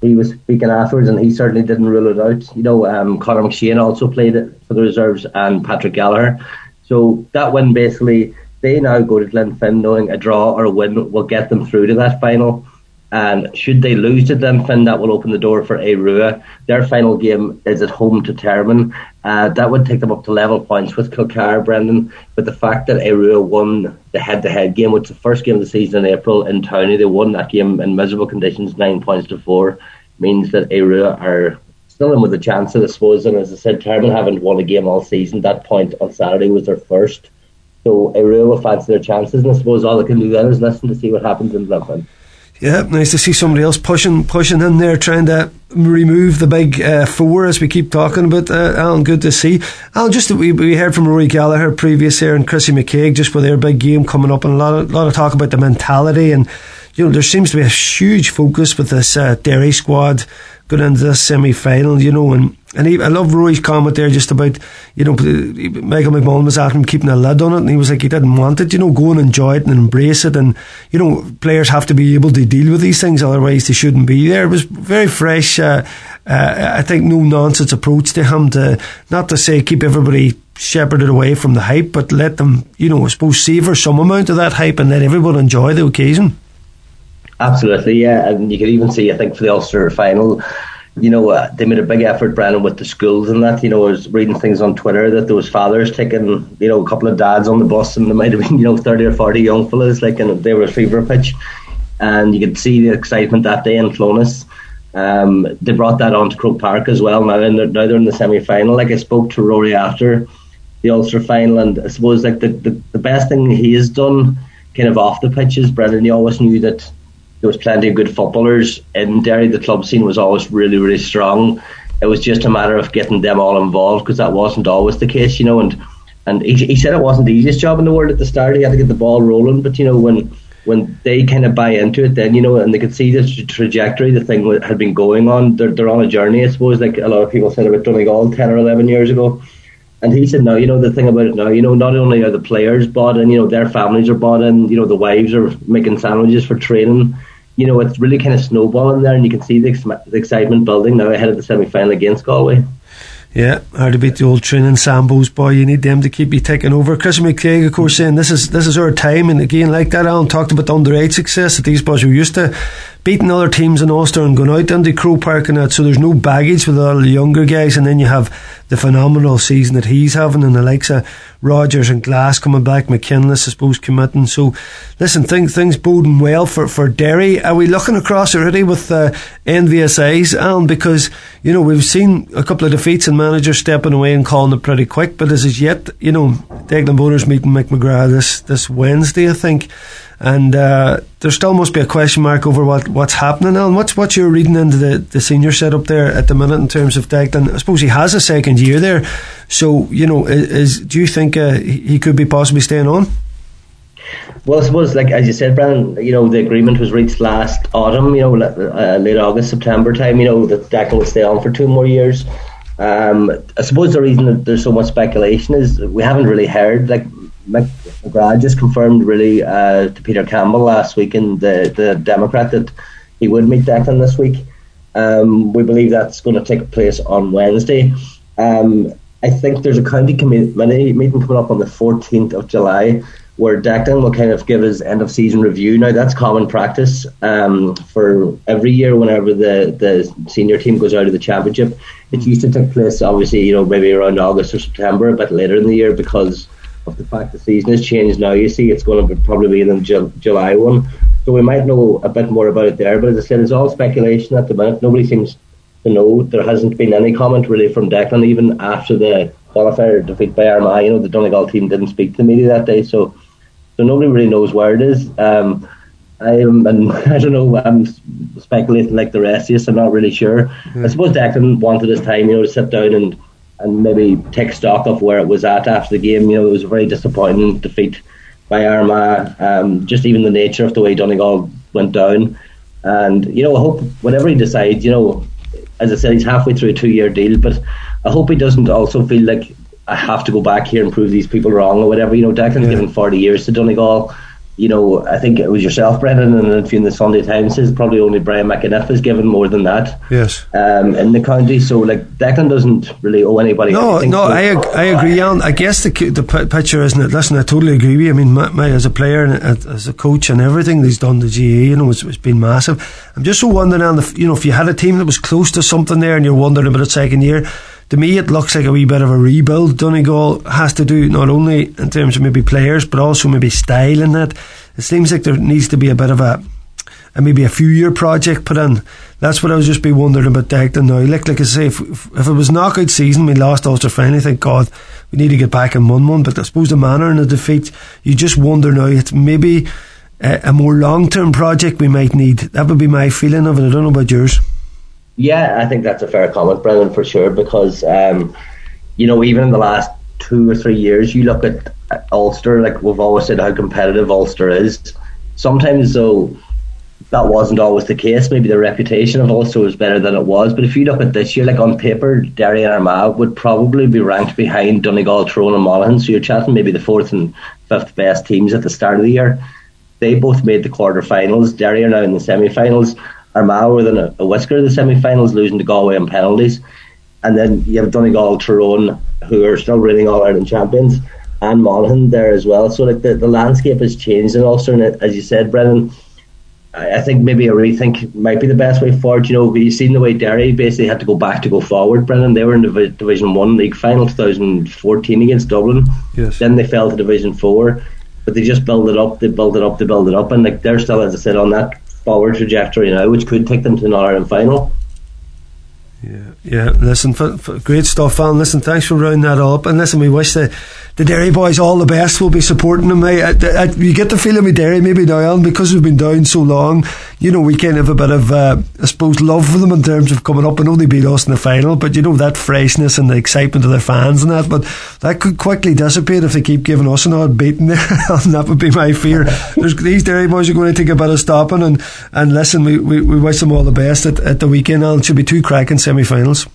he was speaking afterwards, and he certainly didn't rule it out. You know, um, Conor McShane also played it for the reserves, and Patrick Gallagher. So that win basically, they now go to Glenfin knowing a draw or a win will get them through to that final. And should they lose to Glenfin, that will open the door for Ardara. Their final game is at home to Termon. Uh, that would take them up to level points with Kilcar, Brendan. But the fact that Ardara won the head-to-head game, which was the first game of the season in April in Towney, they won that game in miserable conditions, nine points to four, means that Ardara are still in with a chance, I suppose. And as I said, Termon haven't won a game all season. That point on Saturday was their first. So Ardara will fancy their chances, and I suppose all they can do then is listen to see what happens in Glenfin. Yeah, nice to see somebody else pushing pushing in there, trying to remove the big uh, four as we keep talking about. Uh, Alan, good to see. Alan, just we, we heard from Rory Gallagher previous here and Chrissy McKaigue just with their big game coming up, and a lot of, lot of talk about the mentality and you know there seems to be a huge focus with this uh, Derry squad going into this semi final, you know, and and he, I love Roy's comment there just about, you know, Michael McMullan was asking him keeping a lid on it, and he was like, he didn't want it, you know, go and enjoy it and embrace it. And, you know, players have to be able to deal with these things, otherwise they shouldn't be there. It was very fresh, uh, uh, I think, no nonsense approach to him to, not to say keep everybody shepherded away from the hype, but let them, you know, I suppose, savour some amount of that hype and let everyone enjoy the occasion. Absolutely, yeah. And you could even see, I think, for the Ulster final, you know, uh, they made a big effort, Brandon, with the schools and that. You know, I was reading things on Twitter that there was fathers taking, you know, a couple of dads on the bus, and there might have been, you know, thirty or forty young fellas, like, and they were a fever pitch, and you could see the excitement that day in Clones. Um, they brought that on to Croke Park as well. Now, they're, now they're in the semi final. Like I spoke to Rory after the Ulster final, and I suppose like the, the, the best thing he has done, kind of off the pitches, Brendan. You always knew that there was plenty of good footballers in Derry. The club scene was always really, really strong. It was just a matter of getting them all involved because that wasn't always the case, you know. And and he, he said it wasn't the easiest job in the world at the start. He had to get the ball rolling, but you know when when they kind of buy into it, then you know, and they could see the trajectory the thing had been going on. They're they're on a journey, I suppose. Like a lot of people said about Donegal ten or eleven years ago. And he said, no, you know, the thing about it now, you know, not only are the players bought in, you know, their families are bought in, you know, the wives are making sandwiches for training you know, it's really kind of snowballing there, and you can see the, ex- the excitement building now ahead of the semi final against Galway. Yeah, hard to beat the old training Sambos boy. You need them to keep you taking over. Chris McKaigue, of course, saying this is this is our time, and again, like that, Alan talked about the underage success that these boys were used to beating other teams in Ulster and going out into Croke Park and that. So there's no baggage with all the younger guys, and then you have the phenomenal season that he's having, and the likes of Rogers and Glass coming back, McKinless, I suppose, committing. So, listen, things things boding well for, for Derry. Are we looking across already with uh, eyes, Alan? Because you know we've seen a couple of defeats and managers stepping away and calling it pretty quick, but as is yet, you know, Declan Bonner's meeting Mick McGrath this this Wednesday, I think and uh, there still must be a question mark over what, what's happening. And what's what's your reading into the, the senior setup there at the minute in terms of Declan? I suppose he has a second year there, so you know, is, do you think uh, he could be possibly staying on? Well, I suppose, like as you said, Brandon, you know, the agreement was reached last autumn, you know, uh, late August, September time, you know, that Declan will stay on for two more years. Um, I suppose the reason that there's so much speculation is we haven't really heard, like, McGrath just confirmed really uh, to Peter Campbell last week in the, the Democrat that he would meet Declan this week. Um, we believe that's going to take place on Wednesday. Um, I think there's a county committee meeting coming up on the 14th of July where Declan will kind of give his end of season review. Now that's common practice um, for every year whenever the, the senior team goes out of the championship. It used to take place obviously, you know, maybe around August or September, a bit later in the year because of the fact the season has changed now. You see, it's going to be probably be in the Ju- July one, so we might know a bit more about it there. But as I said, it's all speculation at the minute. Nobody seems to know. There hasn't been any comment really from Declan, even after the qualifier defeat by Armagh. You know, the Donegal team didn't speak to the media that day, so so nobody really knows where it is. Um, I am, and I don't know. I'm speculating like the rest of us. I'm not really sure. Mm. I suppose Declan wanted his time, you know, to sit down and and maybe take stock of where it was at after the game. You know, it was a very disappointing defeat by Armagh. Um, just even the nature of the way Donegal went down. And, you know, I hope whatever he decides, you know, as I said, he's halfway through a two year deal, but I hope he doesn't also feel like I have to go back here and prove these people wrong or whatever. You know, Declan's yeah. given 40 years to Donegal. You know, I think it was yourself, Brendan, and if you in the Sunday Times says probably only Brian McEniff is given more than that. Yes. Um, in the county, so like Declan doesn't really owe anybody. No, no, I ag- I agree, Alan. I guess the the p- picture isn't it. Listen, I totally agree with you. I mean, my, my, as a player and as a coach and everything he's done the GAA, you know, it's, it's been massive. I'm just so wondering, Alan, if, you know, if you had a team that was close to something there and you're wondering about a second year. To me, it looks like a wee bit of a rebuild. Donegal has to do not only in terms of maybe players, but also maybe style in that. It seems like there needs to be a bit of a and maybe a few year project put in. That's what I was just be wondering about Declan now. Like, like I say, if, if, it was knockout season, we lost Ulster final, thank God, we need to get back in one one. But I suppose the manner in the defeat, you just wonder now, it's maybe a, a more long term project we might need. That would be my feeling of it. I don't know about yours. Yeah, I think that's a fair comment, Brendan, for sure. Because um, you know, even in the last two or three years, you look at Ulster. Like we've always said, how competitive Ulster is. Sometimes, though, that wasn't always the case. Maybe the reputation of Ulster was better than it was. But if you look at this year, like on paper, Derry and Armagh would probably be ranked behind Donegal, Tyrone, and Monaghan. So you're chatting maybe the fourth and fifth best teams at the start of the year. They both made the quarter-finals. Derry are now in the semi-finals. Armagh were within a, a whisker of the semi-finals, losing to Galway on penalties. And then you have Donegal, Tyrone, who are still reigning All Ireland champions, and Monaghan there as well. So like the, the landscape has changed in Ulster, and it- as you said, Brennan, I, I think maybe a rethink might be the best way forward. You know, you've seen the way Derry basically had to go back to go forward. Brennan, they were in Divi- Division One league final 2014 against Dublin. Yes. Then they fell to Division Four, but they just build it up. They build it up. They build it up, and like they're still, as I said, on that forward trajectory now, which could take them to an Ireland final. Yeah, yeah. Listen, f- f- great stuff, Alan. Listen, thanks for rounding that up. And listen, we wish the, the Derry boys all the best. We'll be supporting them. I, I, I, you get the feeling with Derry maybe now, Alan, because we've been down so long. You know, we kind of have a bit of, uh, I suppose, love for them in terms of coming up. I know they beat us in the final, but you know that freshness and the excitement of their fans and that. But that could quickly dissipate if they keep giving us an odd beating there. and that would be my fear. There's, these Derry boys are going to take a bit of stopping. And, and listen, we, we, we wish them all the best at, at the weekend. Alan, it should be two cracking semi-finals.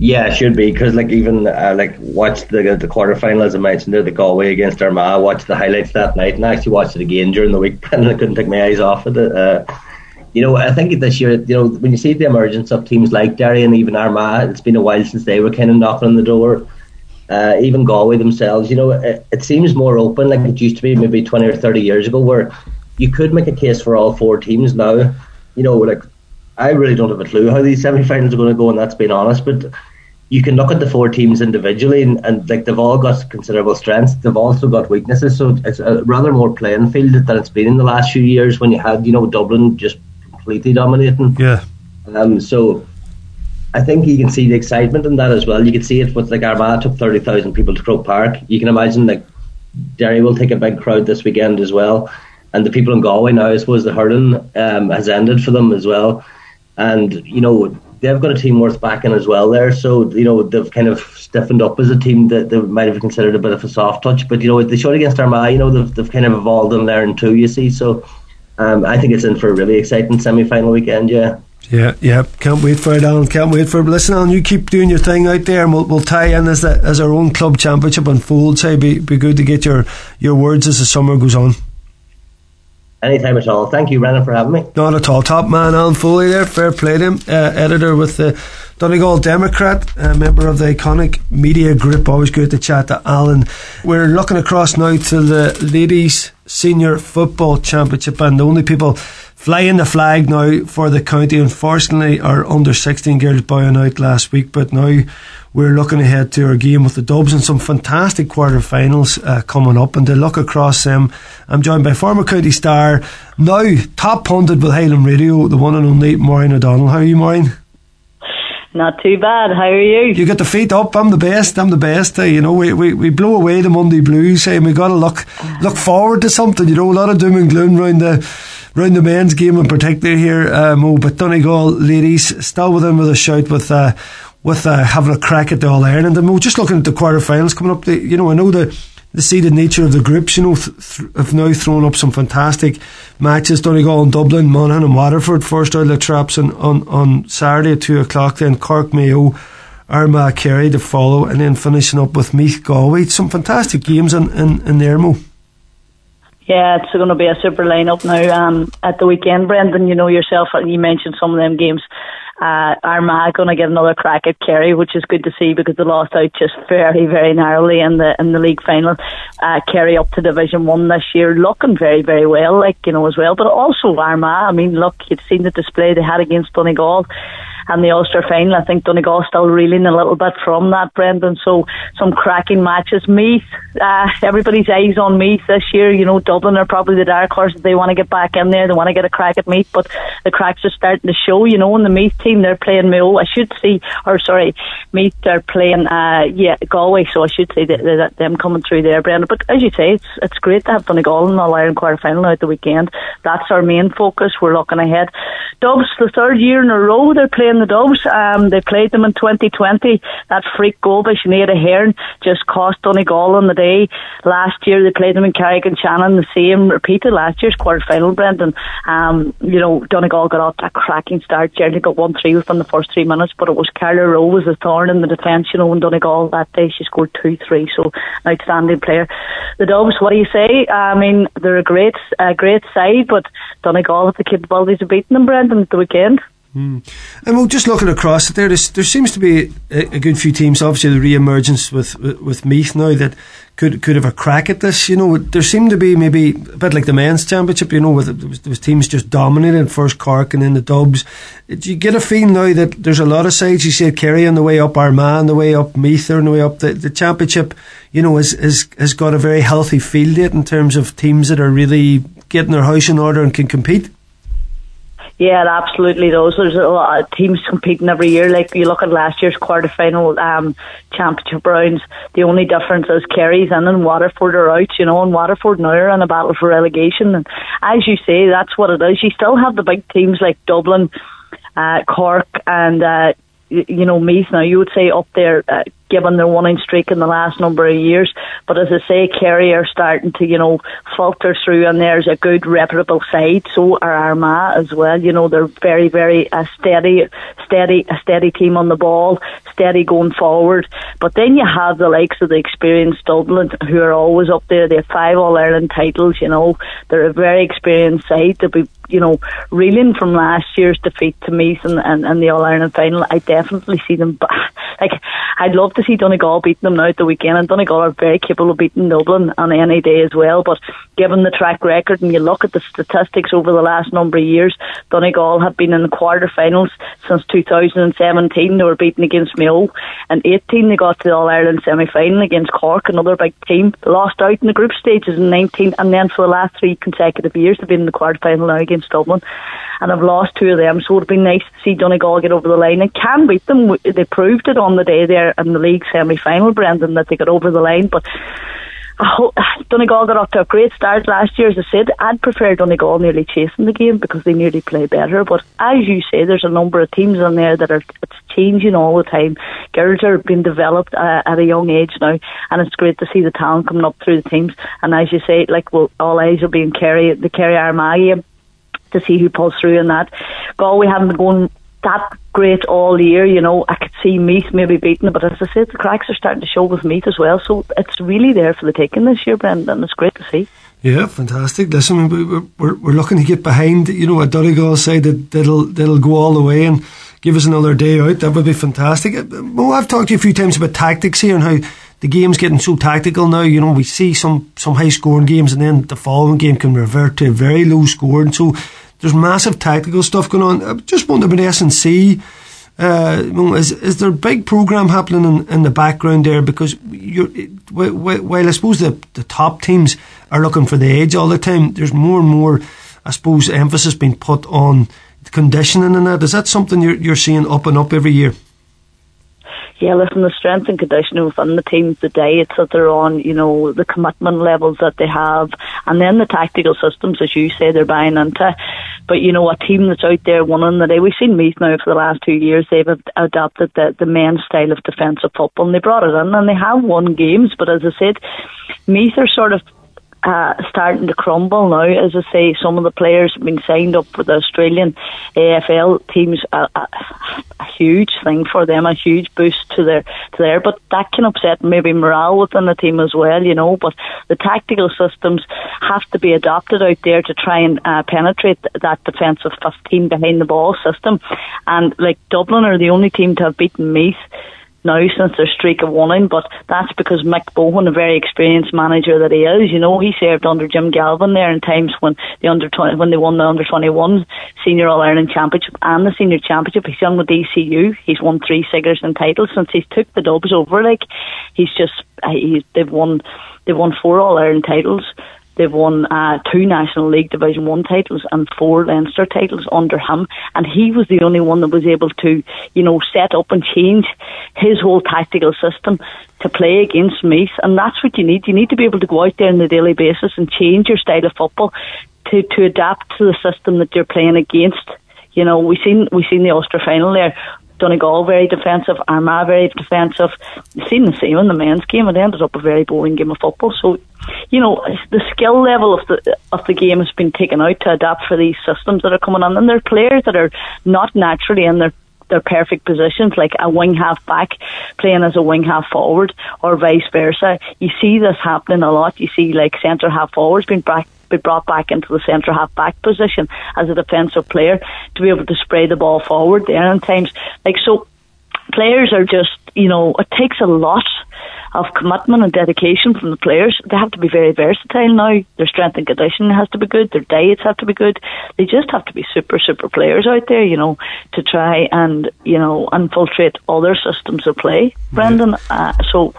Yeah, it should be because like even uh, like watched the the quarterfinal as I mentioned there, the Galway against Armagh. Watched the highlights that night and I actually watched it again during the week, and I couldn't take my eyes off it. Uh, you know, I think this year, you know, when you see the emergence of teams like Derry and even Armagh, it's been a while since they were kind of knocking on the door. Uh, even Galway themselves, you know, it, it seems more open like it used to be maybe 20 or 30 years ago, where you could make a case for all four teams now. You know, like I really don't have a clue how these semi-finals are going to go, and that's being honest. But you can look at the four teams individually, and, and like they've all got considerable strengths. They've also got weaknesses, so it's a rather more playing field than it's been in the last few years when you had, you know, Dublin just completely dominating. Yeah. Um, so I think you can see the excitement in that as well. You can see it with like Armagh took thirty thousand people to Croke Park. You can imagine like Derry will take a big crowd this weekend as well, and the people in Galway now, I suppose the hurling um, has ended for them as well, and you know they've got a team worth backing as well there. So you know they've kind of stiffened up as a team that they might have considered a bit of a soft touch, but you know they showed against Armagh. You know they've they've kind of evolved and learned too. You see, so um, I think it's in for a really exciting semi-final weekend. Yeah. Yeah, yeah, can't wait for it, Alan. Can't wait for it. Listen, Alan, you keep doing your thing out there, and we'll, we'll tie in as the, as our own club championship unfolds. Hey, be be good to get your your words as the summer goes on. Anytime at all. Thank you, Brennan, for having me. Not at all. Top man, Alan Foley there. Fair play to him. Uh, editor with the Donegal Democrat, a member of the iconic media group. Always good to chat to Alan. We're looking across now to the ladies senior football championship, and the only people flying the flag now for the county, unfortunately, are under 16 girls bowing out last week. But now we're looking ahead to our game with the Dubs and some fantastic quarter-finals uh, coming up. And to look across them, I'm joined by former county star, now top pundit with Highland Radio, the one and only Maureen O'Donnell. How are you, Maureen? Not too bad. How are you? You get the feet up. I'm the best. I'm the best. Uh, you know, we, we, we blow away the Monday blues. Hey, and we got to look look forward to something. You know, a lot of doom and gloom around the round the men's game in particular here, uh, Mo. But Donegal ladies still within with a shout with uh, with uh, having a crack at the All Ireland. And we're just looking at the quarterfinals coming up. The, you know, I know the the seeded nature of the groups, you know, th- th- have now thrown up some fantastic matches. Donegal and Dublin, Monaghan and Waterford, first out of the traps on, on, on Saturday at 2 o'clock. Then Cork, Mayo, Armagh, Kerry to follow, and then finishing up with Meath, Galway. Some fantastic games in, in, in there, Mo. Yeah, it's going to be a super lineup now um, at the weekend, Brendan. You know yourself, you mentioned some of them games uh, Armagh going to get another crack at Kerry, which is good to see because they lost out just very, very narrowly in the in the league final. Uh, Kerry up to Division One this year, looking very, very well, like you know as well. But also Armagh. I mean, look, you've seen the display they had against Donegal and the Ulster final. I think Donegal still reeling a little bit from that, Brendan. So some cracking matches. Meath, uh, everybody's eyes on Meath this year. You know, Dublin are probably the dark horses. They want to get back in there. They want to get a crack at Meath, but the cracks are starting to show. You know, in the Meath team, they're playing Mayo. I should see, or sorry, Meath are playing, uh, yeah, Galway. So I should say that, that them coming through there, Brendan. But as you say, it's it's great to have Donegal in the All Ireland quarter final at the weekend. That's our main focus. We're looking ahead. Dubs, the third year in a row, they're playing the Dubs. Um, they played them in 2020. That freak goal by Sinead Ahern just cost Donegal on the day. Last year they played them in Carrick-on-Shannon. the same repeated last year's quarter final, Brendan. Um, you know, Donegal got off a cracking start. Jerry got 1 3 within the first three minutes, but it was Carla Rowe was a thorn in the defence, you know, in Donegal that day. She scored 2 3, so an outstanding player. The Dubs, what do you say? I mean, they're a great, a great side, but Donegal have the capabilities of beating them, Brendan, at the weekend. Mm. And well, just looking across it there, there seems to be a, a good few teams. Obviously, the re-emergence with, with, Meath now that could could have a crack at this. You know, there seemed to be maybe a bit like the men's championship. You know, with there was, there was teams just dominating first Cork and then the Dubs. Do you get a feeling now that there's a lot of sides? You said Kerry on the way up, Armagh on the way up, Meath on the way up. The, the championship, you know, is, is has got a very healthy field yet in terms of teams that are really getting their house in order and can compete. Yeah, it absolutely does. There's a lot of teams competing every year. Like you look at last year's quarter final um, championship rounds, the only difference is Kerry's in and Waterford are out, you know, and Waterford now are in a battle for relegation. And as you say, that's what it is. You still have the big teams like Dublin, uh, Cork, and uh, you know, Meath now, you would say up there, uh, given their winning streak in the last number of years. But as I say, Kerry are starting to, you know, falter through, and there's a good, reputable side. So are Armagh as well. You know, they're very, very uh, steady, steady, a steady team on the ball, steady going forward. But then you have the likes of the experienced Dublin, who are always up there. They have five All Ireland titles. You know, they're a very experienced side. They'll be you know, reeling from last year's defeat to Meath and, and, and the All Ireland final, I definitely see them. Like, I'd love to see Donegal beating them now at the weekend, and Donegal are very capable of beating Dublin on any day as well. But given the track record and you look at the statistics over the last number of years, Donegal have been in the quarterfinals since 2017. They were beaten against Mayo. In 18, they got to the All Ireland semi final against Cork, another big team. They lost out in the group stages in 19, and then for the last three consecutive years, they've been in the quarterfinal now against Dublin, and I've lost two of them. So it'd be nice to see Donegal get over the line and can beat them. They proved it on the day there in the league semi final, Brendan, that they got over the line, but. Hope, Donegal got off to a great start last year. As I said, I'd prefer Donegal nearly chasing the game because they nearly play better. But as you say, there's a number of teams in there that are it's changing all the time. Girls are being developed uh, at a young age now, and it's great to see the talent coming up through the teams. And as you say, like well, all eyes are being Kerry, the Kerry Armagh game to see who pulls through in that. Galway haven't been going that great all year, you know. I could see Meath maybe beating it, but as I said, the cracks are starting to show with Meath as well. So it's really there for the taking this year, Brendan. It's great to see. Yeah, fantastic. Listen, we're, we're, we're looking to get behind, you know, a Donegal side that, that'll, that'll go all the way and give us another day out. That would be fantastic. Uh, well, I've talked to you a few times about tactics here and how the game's getting so tactical now. You know, we see some, some high scoring games and then the following game can revert to a very low scoring. So there's massive tactical stuff going on. I just wonder about S&C. Uh, is, is there a big program happening in, in the background there? Because while I suppose the, the top teams are looking for the edge all the time, there's more and more, I suppose, emphasis being put on conditioning and that. Is that something you're, you're seeing up and up every year? Yeah, listen, the strength and conditioning within the teams, the diets that they're on, you know, the commitment levels that they have, and then the tactical systems, as you say, they're buying into. But, you know, a team that's out there winning the day, we've seen Meath now for the last two years, they've adopted the, the men's style of defensive football, and they brought it in, and they have won games, but as I said, Meath are sort of uh, starting to crumble now. As I say, some of the players have been signed up for the Australian AFL teams. A, a huge thing for them, a huge boost to their to their. But that can upset maybe morale within the team as well, you know. But the tactical systems have to be adopted out there to try and uh, penetrate that defensive 15 behind the ball system. And like Dublin are the only team to have beaten Meath now since their streak of winning, but that's because Mick Bohan, a very experienced manager that he is, you know, he served under Jim Gavin there in times when the under 20, when they won the under 21 senior All Ireland championship and the senior championship. He's done with DCU. He's won three Sigerson titles since he's took the Dubs over. Like he's just he's they've won they've won four All Ireland titles. They've won uh, two National League Division One titles and four Leinster titles under him, and he was the only one that was able to, you know, set up and change his whole tactical system to play against Meath, and that's what you need. You need to be able to go out there on a daily basis and change your style of football to to adapt to the system that you're playing against. You know, we seen we seen the Ulster final there. Donegal very defensive, Armagh very defensive. You've seen the same in the men's game. It ended up a very boring game of football. So, you know, the skill level of the of the game has been taken out to adapt for these systems that are coming on, and there are players that are not naturally in their their perfect positions, like a wing half back playing as a wing half forward, or vice versa. You see this happening a lot. You see like centre half forwards being back be brought back into the centre half back position as a defensive player to be able to spray the ball forward there and times like so players are just you know it takes a lot of commitment and dedication from the players. They have to be very versatile now. Their strength and conditioning has to be good. Their diets have to be good. They just have to be super, super players out there, you know, to try and, you know, infiltrate other systems of play, Brendan. Uh, so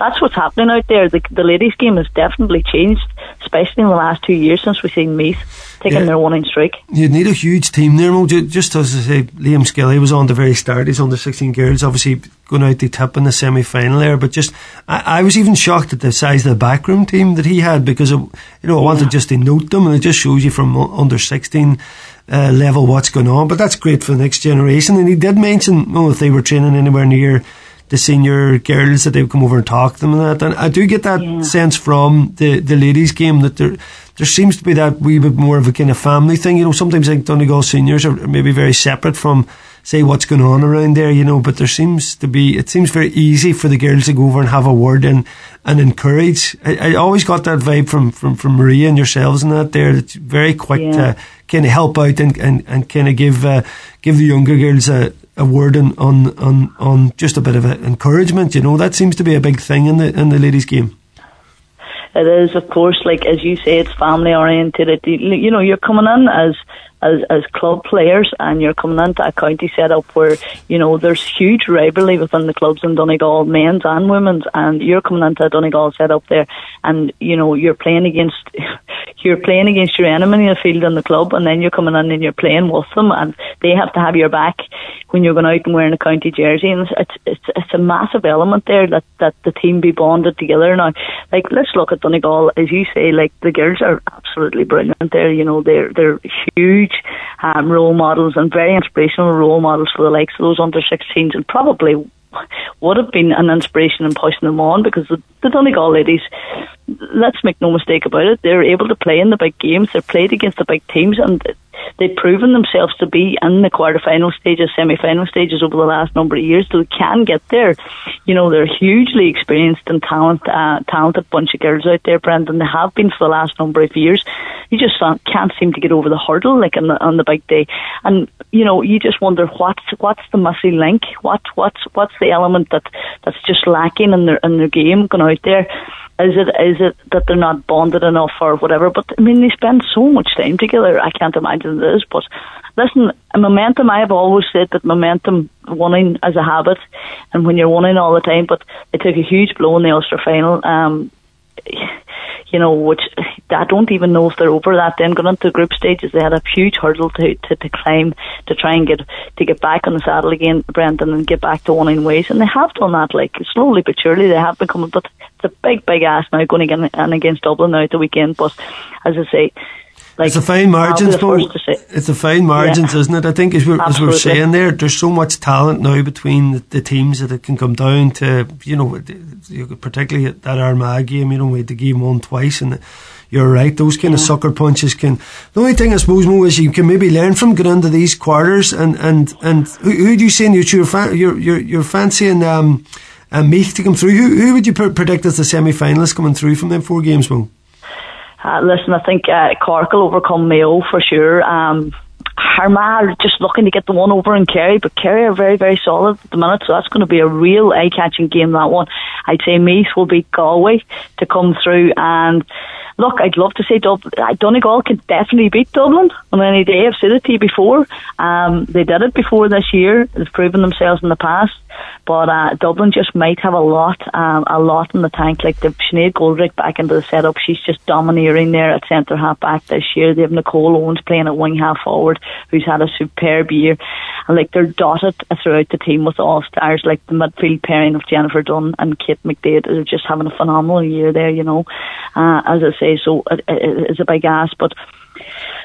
that's what's happening out there. The, the ladies' game has definitely changed, especially in the last two years since we've seen Meath taking yeah. their winning streak. You'd need a huge team there, Mo. Just as I say, Liam Skilley was on the very start. He's on the 16 girls, obviously going out the tip in the semi final there. But just, I, I, was even shocked at the size of the backroom team that he had because, it, you know, I wanted just to note them and it just shows you from under 16. Uh, level what's going on, but that's great for the next generation. And he did mention, oh, if they were training anywhere near the senior girls that they would come over and talk to them and that. And I do get that yeah. sense from the, the ladies' game that there there seems to be that wee bit more of a kind of family thing. You know, sometimes I think Donegal seniors are maybe very separate from say what's going on around there, you know, but there seems to be, it seems very easy for the girls to go over and have a word and, and encourage. I, I always got that vibe from, from, from Maria and yourselves and that there. It's very quick yeah. to kind of help out and, and, and kind of give, uh, give the younger girls a, a word on, on, on, on just a bit of encouragement, you know, that seems to be a big thing in the, in the ladies game. It is, of course, like as you say, it's family oriented. You know, you're coming in as as as club players and you're coming into a county setup where you know there's huge rivalry within the clubs in Donegal, men's and women's, and you're coming into a Donegal setup there, and you know you're playing against you're playing against your enemy in the field in the club, and then you're coming in and you're playing with them, and they have to have your back when you're going out and wearing a county jersey, and it's it's it's a massive element there that that the team be bonded together now. Like let's look at Donegal, as you say, like the girls are absolutely brilliant there. You know they're they're huge um, role models and very inspirational role models for the likes of those under 16s, and probably would have been an inspiration in pushing them on because the, the Donegal ladies, let's make no mistake about it, they're able to play in the big games. They've played against the big teams and they've proven themselves to be in the quarter-final stages, semi-final stages over the last number of years. so They can get there. You know, they're hugely experienced and talent, uh, talented bunch of girls out there, Brendan. They have been for the last number of years. You just can't seem to get over the hurdle like on the on the big day, and you know, you just wonder what's what's the missing link? What what's what's the element that that's just lacking in their in their game going out there? Is it is it that they're not bonded enough or whatever? But I mean, they spend so much time together. I can't imagine it is. But listen, momentum. I have always said that momentum, winning as a habit, and when you're winning all the time. But they took a huge blow in the Ulster final. Um, you know, which I don't even know if they're over that. Then going into the group stages, they had a huge hurdle to, to, to climb to try and get to get back on the saddle again, Brendan, and get back to winning ways. And they have done that, like slowly but surely. They have been coming, but it's a big, big ask now going again and against Dublin now at the weekend. But as I say, like, it's a fine margins, It's a fine margins, yeah. isn't it? I think as we're, as we're saying there, there's so much talent now between the, the, teams that it can come down to, you know, particularly at that Armagh game, you know, we had the game won twice and you're right. Those kind yeah. of sucker punches can. The only thing I suppose Mo is you can maybe learn from get into these quarters and and and who, who do you say in your your your your, your fancying um, uh, Meath to come through? Who who would you predict as the semi finalists coming through from them four games, Mo? Uh, listen, I think uh, Cork will overcome Mayo for sure. Um, Armagh are just looking to get the one over in Kerry, but Kerry are very, very solid at the minute, so that's going to be a real eye-catching game, that one. I'd say Meath will beat Galway to come through, and look, I'd love to say Dublin. Donegal can definitely beat Dublin on any day. I've said it to you before. Um, they did it before this year. They've proven themselves in the past. But uh, Dublin just might have a lot, um, a lot in the tank. Like the Sinead Goldrick back into the setup, she's just domineering there at centre half back this year. They have Nicole Owens playing at wing half forward, who's had a superb year, and like they're dotted throughout the team with all stars. Like the midfield pairing of Jennifer Dunn and Kate McDade are just having a phenomenal year there. You know, uh, as I say, so it, it, it's a big ask, but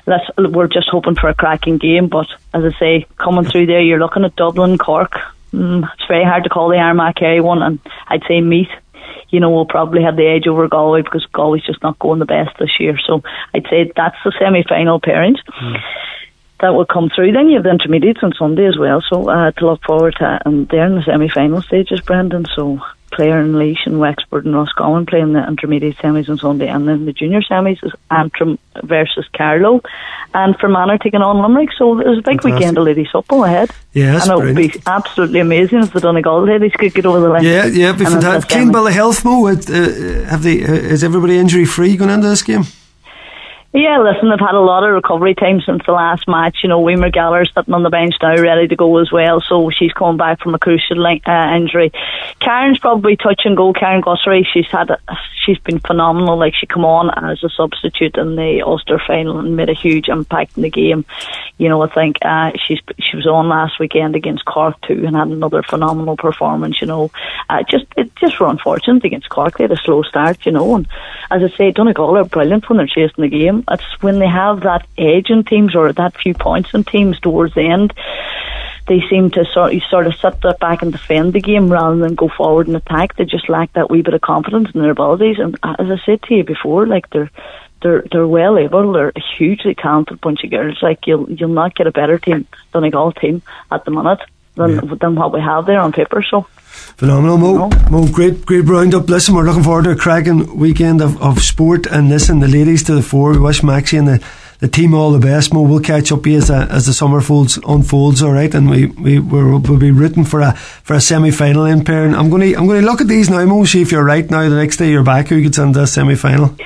that's we're just hoping for a cracking game. But as I say, coming through there, you're looking at Dublin, Cork, mm, it's very hard to call the Armagh Kerry one, and I'd say Meath. You know, we'll probably have the edge over Galway because Galway's just not going the best this year. So I'd say that's the semi-final pairings. Mm. That will come through. Then you have the intermediates on Sunday as well, so uh, to look forward to. And they're in the semi-final stages, Brendan. So Clare and Laois and Wexford and Roscommon playing the intermediate semis on Sunday, and then the junior semis is Antrim versus Carlow, and Fermanagh taking on Limerick. So there's a big Fantastic. weekend of ladies football ahead. Yeah, and it would be absolutely amazing if the Donegal ladies could get over the line. Yeah, yeah, be fantastic. Clean bill of health, Mo. Uh, have they? Uh, is everybody injury free going into this game? Yeah, listen, they've had a lot of recovery time since the last match. You know, Weimer Geller sitting on the bench now, ready to go as well. So she's coming back from a crucial uh, injury. Karen's probably touch and go. Karen Guthrie, she's had, a, she's been phenomenal. Like she come on as a substitute in the Ulster final and made a huge impact in the game. You know, I think uh, she's she was on last weekend against Cork too and had another phenomenal performance. You know, uh, just it just were unfortunate against Cork. They had a slow start. You know, and as I say, Donegal are brilliant when they're chasing the game it's when they have that edge in teams or that few points in teams towards the end. They seem to sort of, sort of sit back and defend the game rather than go forward and attack. They just lack that wee bit of confidence in their abilities. And as I said to you before, like they're they're they're well able. They're a hugely talented bunch of girls. Like you'll you'll not get a better team than a Donegal team at the minute than yeah. than what we have there on paper. So. Phenomenal, Mo. Mo, great, great roundup. Listen, we're looking forward to a cracking weekend of, of sport and listen, the ladies to the fore. We wish Maxie and the, the team all the best. Mo, we'll catch up here as, the, as the summer folds, unfolds, all right? And we, we, we'll be rooting for a for a semi final in pair. I'm going to I'm going to look at these now, Mo, see if you're right now. The next day you're back, who gets into the semi final?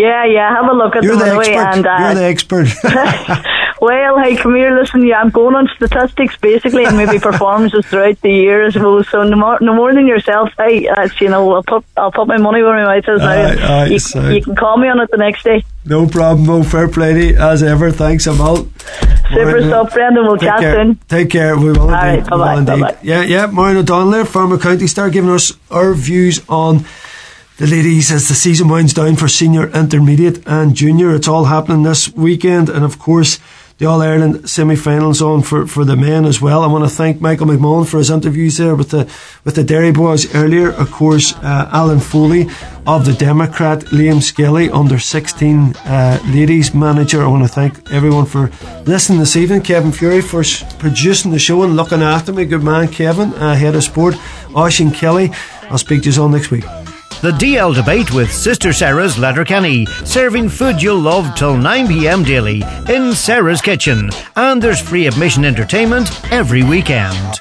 Yeah, yeah, have a look at you're them the expert. And, uh, you're the expert. Well, hey, come here, listen, yeah, I'm going on statistics basically and maybe performances throughout the year as well. So no more, no more than yourself, hey, uh, you know, I'll put, I'll put my money where my mouth is now. you, so. you, can call me on it the next day. No problem, Mo. Fair play as ever. Thanks, Amal. Super stuff, Brendan. We'll chat soon. Take care. We will All. Right, bye-bye. Bye-bye. Yeah, yeah. Maureen O'Donnell former County Star, giving us our views on the ladies as the season winds down for senior, intermediate, and junior. It's all happening this weekend, and of course, the All Ireland semi finals on for, for the men as well. I want to thank Michael McMullan for his interviews there with the with the Derry boys earlier. Of course, uh, Alan Foley of the Democrat, Liam Skelly, under 16 uh, ladies manager. I want to thank everyone for listening this evening. Kevin Fury for producing the show and looking after me. Good man, Kevin, uh, head of sport. Oisin Kelly. I'll speak to you all next week. The DL Debate with Sister Sarah's Letterkenny, serving food you'll love till 9pm daily in Sarah's Kitchen. And there's free admission entertainment every weekend.